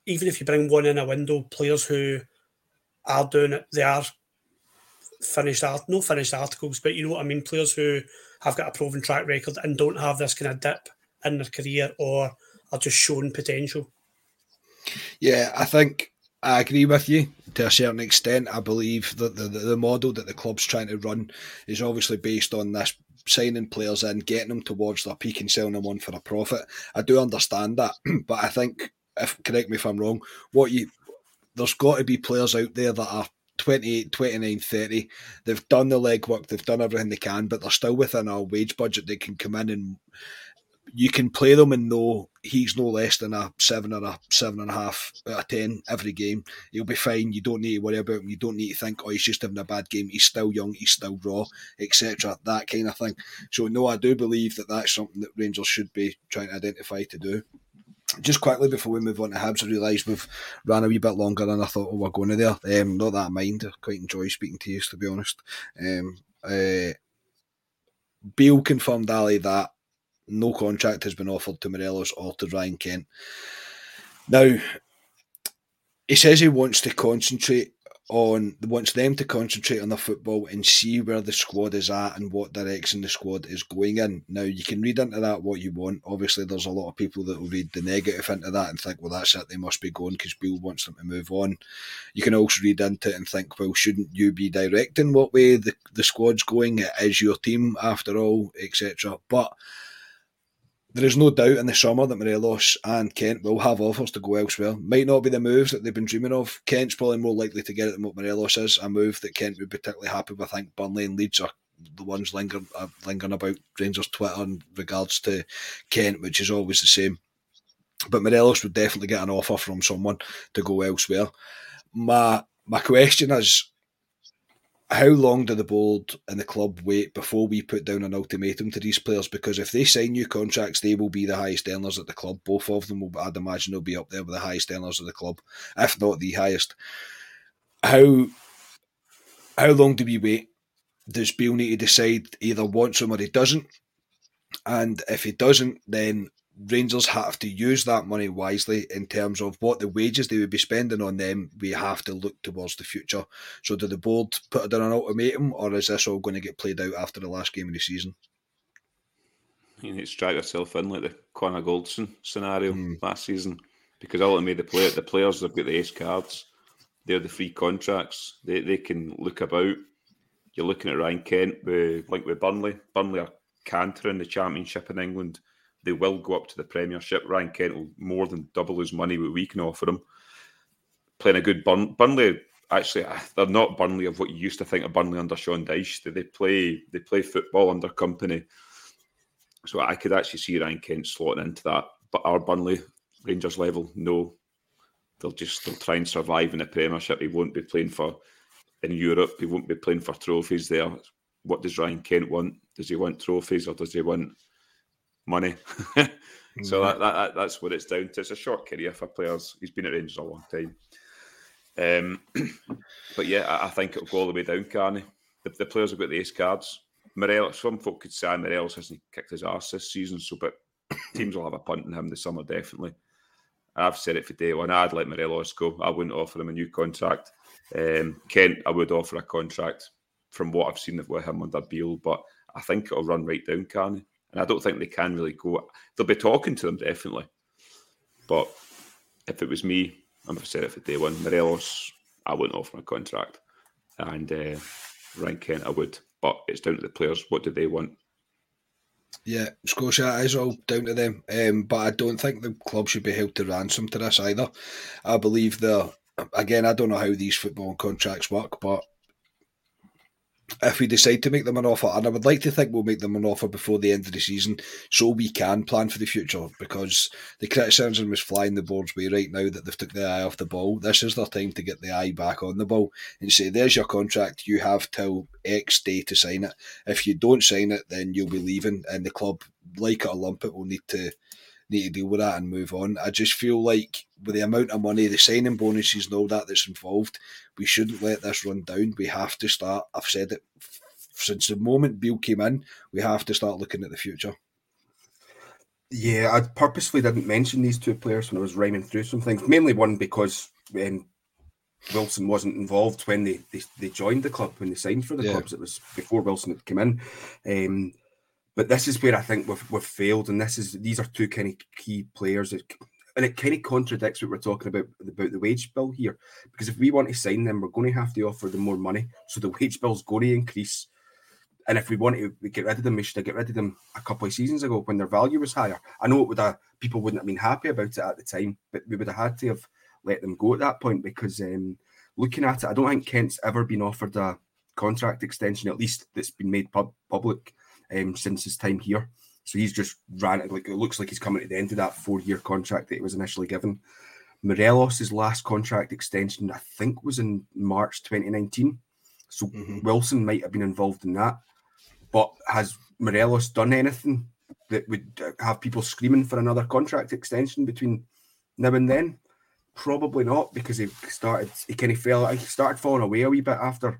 even if you bring one in a window, players who are doing it, they are finished art, no finished articles, but you know what I mean. Players who have got a proven track record and don't have this kind of dip in their career or are just showing potential. Yeah, I think I agree with you to a certain extent. I believe that the, the, the model that the club's trying to run is obviously based on this signing players in, getting them towards their peak and selling them on for a profit. I do understand that, but I think, if correct me if I'm wrong, what you there's got to be players out there that are 28, 29, 30. They've done the legwork, they've done everything they can, but they're still within our wage budget. They can come in and you can play them and know he's no less than a seven or a seven and a half out of ten every game. He'll be fine. You don't need to worry about him. You don't need to think, oh, he's just having a bad game. He's still young. He's still raw, etc. That kind of thing. So no, I do believe that that's something that Rangers should be trying to identify to do just quickly before we move on to Habs, I realised we've ran a wee bit longer than I thought we were going to there. Um, not that I mind, I quite enjoy speaking to you, to be honest. Um, uh, confirmed, Ali, that no contract has been offered to Morelos or to Ryan Kent. Now, he says he wants to concentrate on wants them to concentrate on the football and see where the squad is at and what direction the squad is going in. Now you can read into that what you want. Obviously, there's a lot of people that will read the negative into that and think, well, that's it. They must be going because Beale wants them to move on. You can also read into it and think, well, shouldn't you be directing what way the the squad's going? It is your team after all, etc. But there is no doubt in the summer that Morelos and Kent will have offers to go elsewhere. Might not be the moves that they've been dreaming of. Kent's probably more likely to get it than what Morelos is. A move that Kent would be particularly happy with. I think Burnley and Leeds are the ones lingering, uh, lingering about Rangers Twitter in regards to Kent, which is always the same. But Morelos would definitely get an offer from someone to go elsewhere. My my question is how long do the board and the club wait before we put down an ultimatum to these players? Because if they sign new contracts, they will be the highest earners at the club. Both of them will, I'd imagine, they'll be up there with the highest earners of the club, if not the highest. How how long do we wait? Does Beale need to decide either wants him or he doesn't? And if he doesn't, then Rangers have to use that money wisely in terms of what the wages they would be spending on them. We have to look towards the future. So, do the board put down an ultimatum, or is this all going to get played out after the last game of the season? You need to strike yourself in like the Connor Goldson scenario mm. last season, because ultimately the player, the players have got the ace cards. They're the free contracts. They they can look about. You're looking at Ryan Kent with link with Burnley. Burnley are cantering the championship in England they will go up to the Premiership. Ryan Kent will more than double his money what we can offer him. Playing a good Burn- Burnley, actually, uh, they're not Burnley of what you used to think of Burnley under Sean Dyche. They, play they play football under Kompany. So I could actually see Ryan Kent slotting into that. But our Burnley Rangers level, no. They'll just they'll try and survive in the Premiership. He won't be playing for in Europe. He won't be playing for trophies there. What does Ryan Kent want? Does he want trophies or does he want money. so that, that, that's what it's down to. It's a short career for players. He's been at Rangers a long time. Um, but yeah, I, I, think it'll go all the way down, Carney. The, the players have got the ace cards. Morelos, some folk could say Morelos hasn't kicked his ass this season, so but teams will have a punt on him this summer, definitely. I've said it for day one. I'd let Morelos go. I wouldn't offer him a new contract. Um, Kent, I would offer a contract from what I've seen with him under Beale, but I think it'll run right down, Carney and I don't think they can really go. They'll be talking to them definitely, but if it was me, I've said it for day one. Morelos, I wouldn't offer my contract, and uh, Ryan Kent, I would. But it's down to the players. What do they want? Yeah, Scotia is all down to them. Um, but I don't think the club should be held to ransom to this either. I believe the again, I don't know how these football contracts work, but if we decide to make them an offer, and I would like to think we'll make them an offer before the end of the season, so we can plan for the future. Because the criticism was flying the board's way right now that they've took the eye off the ball. This is their time to get the eye back on the ball and say, "There's your contract. You have till X day to sign it. If you don't sign it, then you'll be leaving, and the club, like it or lump it, will need to." Need to deal with that and move on. I just feel like with the amount of money, the signing bonuses, and all that that's involved, we shouldn't let this run down. We have to start. I've said it since the moment Beale came in. We have to start looking at the future. Yeah, I purposely didn't mention these two players when I was rhyming through some things. Mainly one because um, Wilson wasn't involved when they, they, they joined the club when they signed for the yeah. clubs. It was before Wilson had come in. Um, but this is where I think we've, we've failed, and this is these are two kind of key players that and it kind of contradicts what we're talking about about the wage bill here. Because if we want to sign them, we're going to have to offer them more money. So the wage bill's going to increase. And if we want to get rid of them, we should have get rid of them a couple of seasons ago when their value was higher. I know it would have, people wouldn't have been happy about it at the time, but we would have had to have let them go at that point because um, looking at it, I don't think Kent's ever been offered a contract extension, at least that's been made pub- public um, since his time here. So he's just ran it like it looks like he's coming to the end of that four-year contract that he was initially given. Morelos' last contract extension, I think, was in March 2019. So mm-hmm. Wilson might have been involved in that. But has Morelos done anything that would have people screaming for another contract extension between now and then? Probably not, because he started he kind of fell he started falling away a wee bit after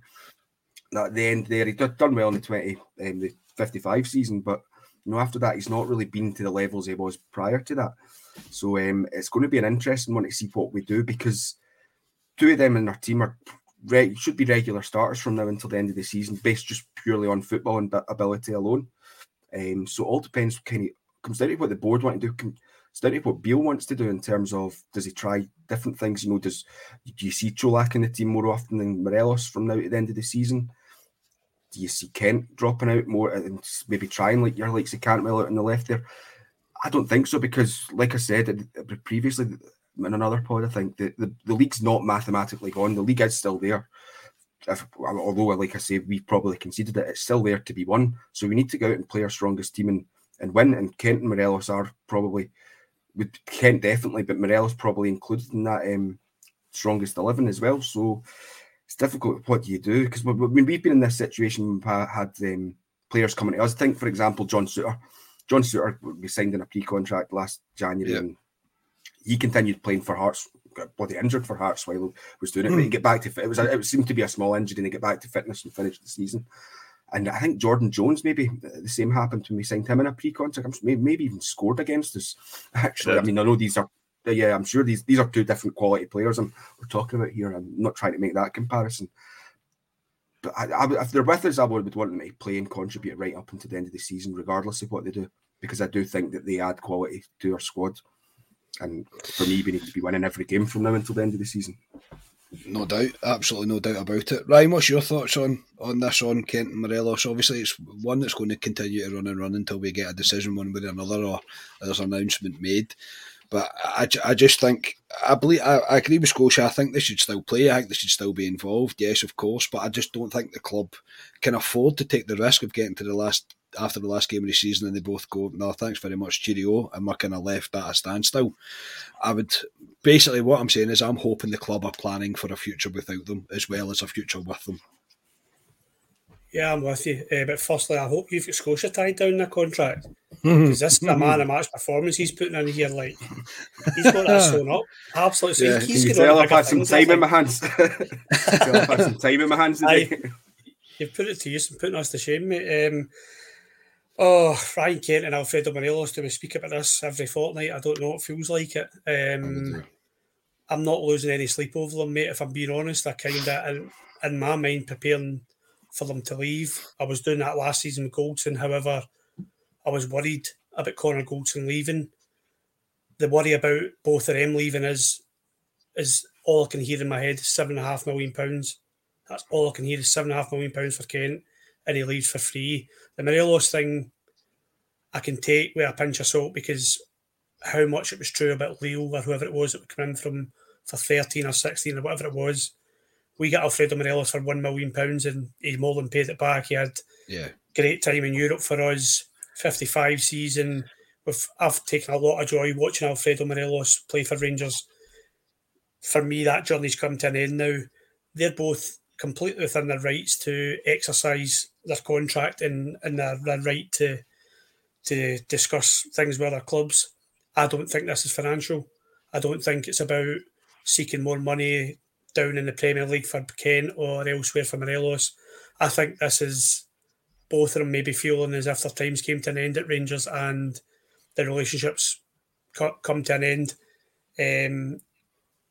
that the end there. He did done well in the 20 um, the 55 season, but you know, after that, he's not really been to the levels he was prior to that. So um, it's going to be an interesting one to see what we do because two of them in our team are re- should be regular starters from now until the end of the season, based just purely on football and ability alone. Um, so all depends. Kind of comes down to what the board want to do. To what Beale wants to do in terms of does he try different things? You know, does do you see Čolak in the team more often than Morelos from now to the end of the season? Do you see Kent dropping out more and maybe trying like your likes of Cantwell out on the left there? I don't think so because, like I said previously in another pod, I think the, the, the league's not mathematically gone. The league is still there. If, although, like I say, we've probably conceded it, it's still there to be won. So we need to go out and play our strongest team and, and win. And Kent and Morelos are probably, with Kent definitely, but Morelos probably included in that um, strongest 11 as well. So it's difficult. What do you do? Because when we've been in this situation, we've had um, players coming to us. Think, for example, John Souttar. John Souttar we signed in a pre-contract last January, and he continued playing for Hearts. Got bloody injured for Hearts while he was doing it. But he hmm. get back to it was a, it seemed to be a small injury, and he get back to fitness and finish the season. And I think Jordan Jones maybe the same happened when we signed him in a pre-contract. Maybe, maybe even scored against us. Actually, I mean, I know these are yeah, I'm sure these these are two different quality players I'm, we're talking about here. I'm not trying to make that comparison. But I, I, if they're with us, I would, want them to play and contribute right up until the end of the season, regardless of what they do, because I do think that they add quality to our squad. And for me, we need to be winning every game from now until the end of the season. No doubt, absolutely no doubt about it. Ryan, what's your thoughts on on this on Kent and Morelos? Obviously, it's one that's going to continue to run and run until we get a decision one way or another, or there's an announcement made. But I, I just think I believe I, I agree with Scotia. I think they should still play. I think they should still be involved. Yes, of course, but I just don't think the club can afford to take the risk of getting to the last after the last game of the season and they both go, no, thanks very much, cheerio, and we're kind of left at a standstill. I would basically what I'm saying is I'm hoping the club are planning for a future without them as well as a future with them. Yeah, I'm with you. Uh, but firstly, I hope you've got Scotia tied down in the contract because this is a man of match performance he's putting in here. Like he's got that sewn up. Absolutely. Yeah. He's Can you tell I've had some time in my hands. I've had some time in my hands today. you've put it to use and putting us to shame, mate. Um, oh, Ryan Kent and Alfredo Morelos, do we speak about this every fortnight? I don't know. It feels like it. Um, I'm not losing any sleep over them, mate. If I'm being honest, I kind of in, in my mind preparing for them to leave. I was doing that last season with Goldson. However, I was worried about Connor Goldson leaving. The worry about both of them leaving is is all I can hear in my head. Seven and a half million pounds. That's all I can hear is seven and a half million pounds for Kent, and he leaves for free. The Morelos thing, I can take with a pinch of salt because how much it was true about Lille or whoever it was that would come in from for thirteen or sixteen or whatever it was we got Alfredo Morelos for one million pounds, and he more than paid it back. He had yeah great time in Europe for us. Fifty five season. With I've taken a lot of joy watching Alfredo Morelos play for Rangers. For me, that journey's come to an end now. They're both completely within their rights to exercise their contract and, and their, their right to to discuss things with other clubs. I don't think this is financial. I don't think it's about seeking more money down in the Premier League for Kent or elsewhere for Morelos. I think this is both of them maybe feeling as if their times came to an end at Rangers and the relationships come to an end. Um,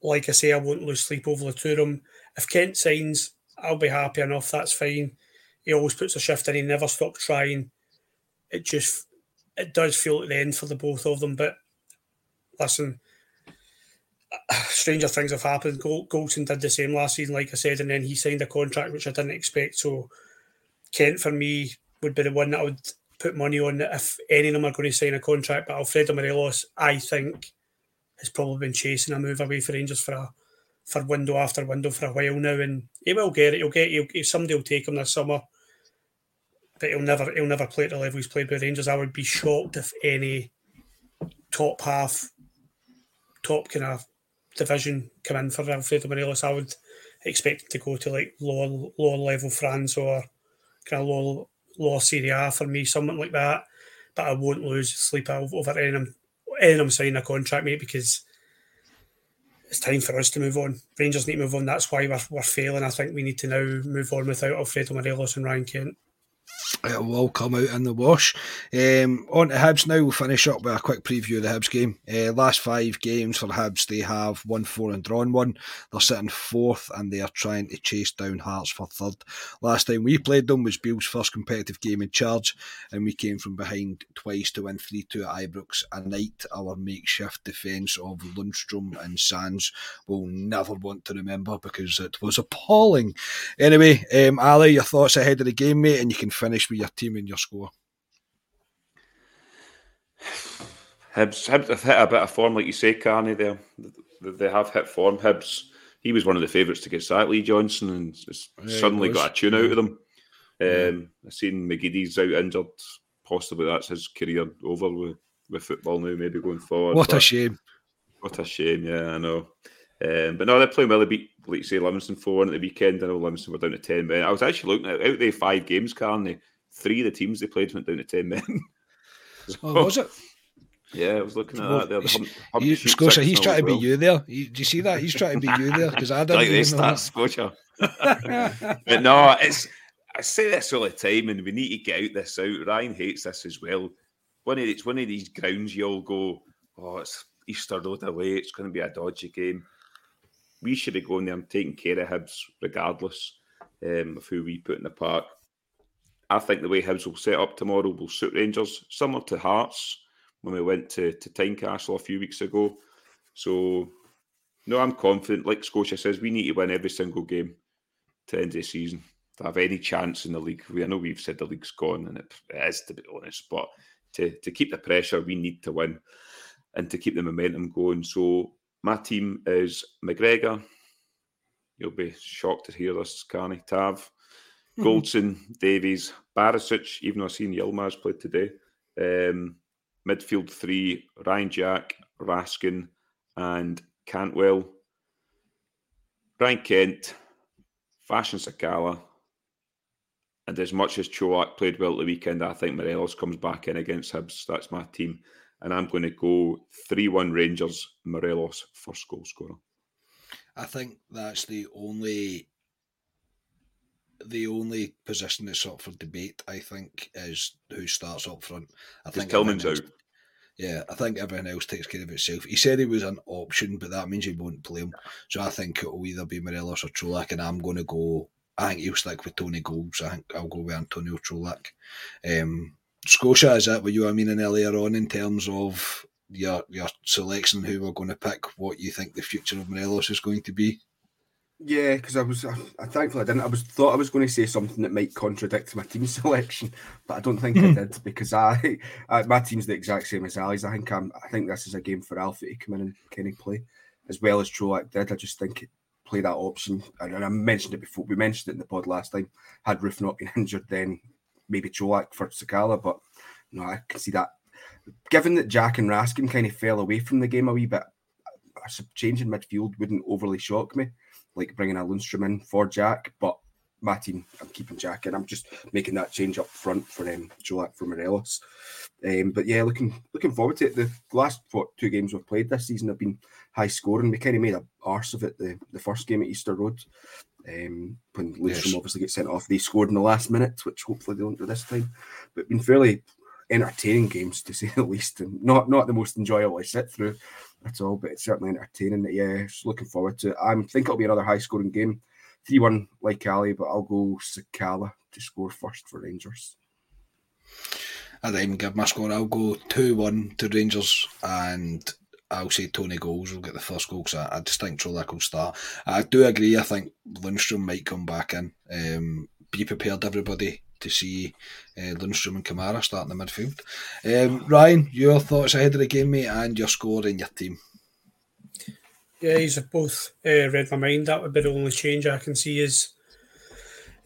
like I say, I won't lose sleep over the two of them. If Kent signs, I'll be happy enough. That's fine. He always puts a shift in. He never stops trying. It just it does feel at the end for the both of them. But listen, stranger things have happened. Goldson did the same last season, like I said, and then he signed a contract which I didn't expect. So Kent for me would be the one that I would put money on if any of them are going to sign a contract. But Alfredo Morelos, I think, has probably been chasing a move away for Rangers for a for window after window for a while now, and he will get it. He'll get he'll, somebody will take him this summer, but he'll never he'll never play at the level he's played with Rangers. I would be shocked if any top half, top kind of division come in for Alfredo Morelos. I would expect him to go to like lower lower level France or kind of lower lower Serie A for me, something like that. But I won't lose sleep over any of them, signing a contract, mate, because it's time for us to move on. Rangers need to move on. That's why we're, we're failing. I think we need to now move on without Alfredo Morelos and Ryan Kent it will all come out in the wash. Um, on to Hibs now, we'll finish up with a quick preview of the Hibs game. Uh, last five games for Hibs, they have won four and drawn one. They're sitting fourth and they are trying to chase down Hearts for third. Last time we played them was Beale's first competitive game in charge, and we came from behind twice to win 3 2 at Ibrox. A night our makeshift defence of Lundstram and Sands will never want to remember because it was appalling. Anyway, um, Ali, your thoughts ahead of the game, mate, and you can finish with your team and your score? Hibs, Hibs have hit a bit of form, like you say, Carney. There, they have hit form. Hibs, he was one of the favourites to get sacked, Lee Johnson, and yeah, suddenly got a tune out of them. Um, I've seen McGeady's out injured. Possibly that's his career over with, with football now, maybe going forward. What a shame. What a shame, yeah, I know. Um, but no, they're playing well. They beat, like you say, Livingston 4 on the weekend. I know Livingston were down to 10 men. I was actually looking at out there five games, Carney. Three of the teams they played went down to 10 men. so, oh, was it? Yeah, I was looking at well, that there. The hum, hum, you, Scotia, he's trying to be you there. You, do you see that? He's trying to be you there because I don't like even know Scotia. but no, it's I say this all the time, and we need to get out this out. Ryan hates this as well. One of it's one of these grounds you all go, oh, it's Easter Road away. It's going to be a dodgy game we should be going there and taking care of Hibs regardless um, of who we put in the park. I think the way Hibs will set up tomorrow will suit Rangers, similar to Hearts when we went to, to Tynecastle a few weeks ago. So, no, I'm confident. Like Scotia says, we need to win every single game to end the season to have any chance in the league. We, I know we've said the league's gone, and it, it is to be honest, but to, to keep the pressure, we need to win and to keep the momentum going. So my team is McGregor. You'll be shocked to hear this, Carney. Tav, mm-hmm. Goldson, Davies, Barisic, even though I've seen Yilmaz played today. Um, midfield three, Ryan Jack, Raskin, and Cantwell. Ryan Kent, Fashion Sakala. And as much as Čolak played well at the weekend, I think Morelos comes back in against Hibs. That's my team and I'm going to go 3 1 Rangers, Morelos, first goal scorer. I think that's the only the only position that's up for debate, I think, is who starts up front. I think Tillman's out. Yeah, I think everyone else takes care of itself. He said he was an option, but that means he won't play him. So I think it'll either be Morelos or Čolak, and I'm going to go. I think he'll stick with Tony Goals. I think I'll go with Antonio Čolak. Um, Scotia, is that what you were meaning earlier on in terms of your your selection, who we're going to pick, what you think the future of Morelos is going to be? Yeah, because I was, I, I thankfully I didn't. I was thought I was going to say something that might contradict my team selection, but I don't think I hmm. did because I, I, my team's the exact same as Ali's. I think I'm, I think this is a game for Alfie to come in and kind of play as well as Čolak did. I just think it play that option. And, and I mentioned it before. We mentioned it in the pod last time. Had Roofe not been injured, then maybe Čolak for Sakala. But no, I can see that. Given that Jack and Raskin kind of fell away from the game a wee bit, a change in midfield wouldn't overly shock me, like bringing a Lundstram in for Jack. But my team, I'm keeping Jack in. I'm just making that change up front for um, Čolak for Morelos. Um, but yeah, looking looking forward to it. The last what, two games we've played this season have been high scoring. We kind of made a arse of it the, the first game at Easter Road. Um, when Lundstram yes. obviously gets sent off, they scored in the last minute, which hopefully they don't do this time. But been fairly entertaining games to say the least, and not not the most enjoyable I sit through at all, but it's certainly entertaining. Yeah, just looking forward to it. I think it'll be another high scoring game. 3 1 like Ali, but I'll go Sakala to score first for Rangers. I didn't even give my score. I'll go 2 1 to Rangers and I'll say Tony Goals will get the first goal because I, I, just think will start. I do agree. I think Lundstram might come back in. Um, be prepared, everybody, to see uh, Lundstram and Kamara starting the midfield. Um, Ryan, your thoughts ahead of the game, mate, and your score in your team. Yeah, he's both uh, read my mind. That would be the only change I can see is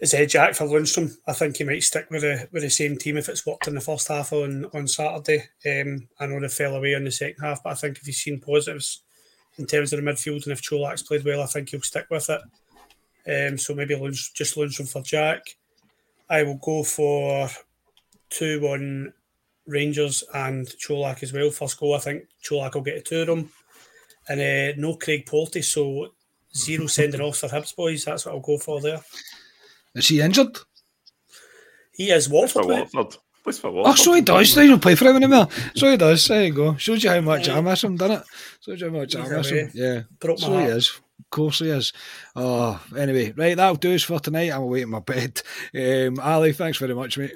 is uh, Jack for Lundstram. I think he might stick with the with the same team if it's worked in the first half on on Saturday. Um, I know they fell away in the second half, but I think if he's seen positives in terms of the midfield and if Čolak's played well, I think he'll stick with it. Um, so maybe Lundstram, just Lundstram for Jack. I will go for two one Rangers and Čolak as well. First goal, I think Čolak will get a two of them. And uh, no Craig Porty, so zero sending off for Hibs boys. That's what I'll go for there. Is he injured? He is Watford. Watford. Oh, so he does. He don't play for him anymore. So he does. There you go. Shows you how much I miss him, doesn't it? Shows you how much I miss him. Yeah. So he is. Of course he is. Oh, anyway, right, that'll do us for tonight. I'm away in my bed. Um, Ali, thanks very much, mate.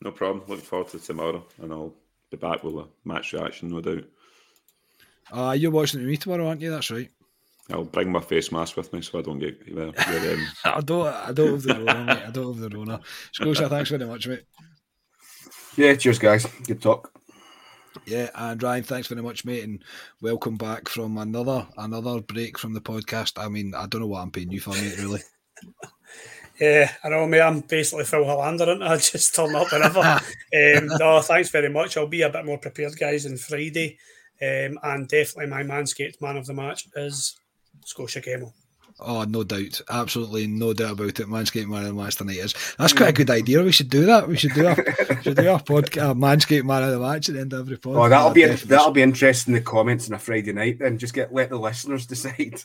No problem. Looking forward to tomorrow, and I'll be back with a match reaction, no doubt. Uh, you're watching it with me tomorrow, aren't you? That's right. I'll bring my face mask with me so I don't get. Well, um... I don't. I don't have the Rona, mate. I don't have the Rona. Scotia, thanks very much, mate. Yeah, cheers, guys. Good talk. Yeah, and Ryan, thanks very much, mate, and welcome back from another another break from the podcast. I mean, I don't know what I'm paying you for, mate. Really. yeah, I know, mate. I'm basically Phil Helander, and I just turn up whenever. um, no, thanks very much. I'll be a bit more prepared, guys, on Friday. Um, and definitely my Manscaped man of the match is Scotia Gemmell. Oh, no doubt. Absolutely no doubt about it. Manscaped Man of the Match tonight is. That's quite a good idea. We should do that. We should do a, should do a podcast, Manscaped Man of the Match at the end of every podcast. Oh, that'll be that'll be interesting. The comments on a Friday night. Then just get let the listeners decide.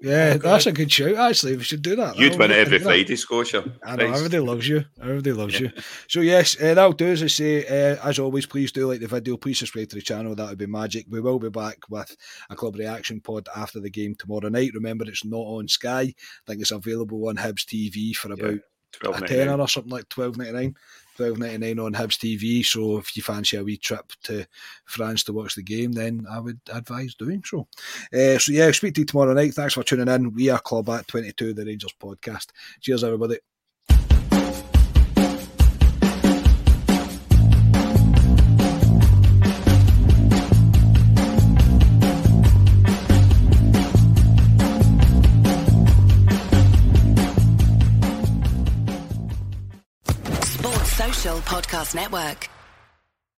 Yeah, oh, that's a good shout. Actually, we should do that. You'd win it every Friday, Scotia. I know everybody loves you. Everybody loves yeah. you. So yes, uh, that'll do. As I say, uh, as always, please do like the video. Please subscribe to the channel. That would be magic. We will be back with a club reaction pod after the game tomorrow night. Remember, it's not on Sky. I think it's available on Hibs TV for about yeah, a tenner or something like twelve ninety nine twelve ninety nine on Hibs TV. So if you fancy a wee trip to France to watch the game, then I would advise doing so. Uh, so yeah, speak to you tomorrow night. Thanks for tuning in. We are Club at Twenty Two, the Rangers podcast. Cheers, everybody. Podcast Network.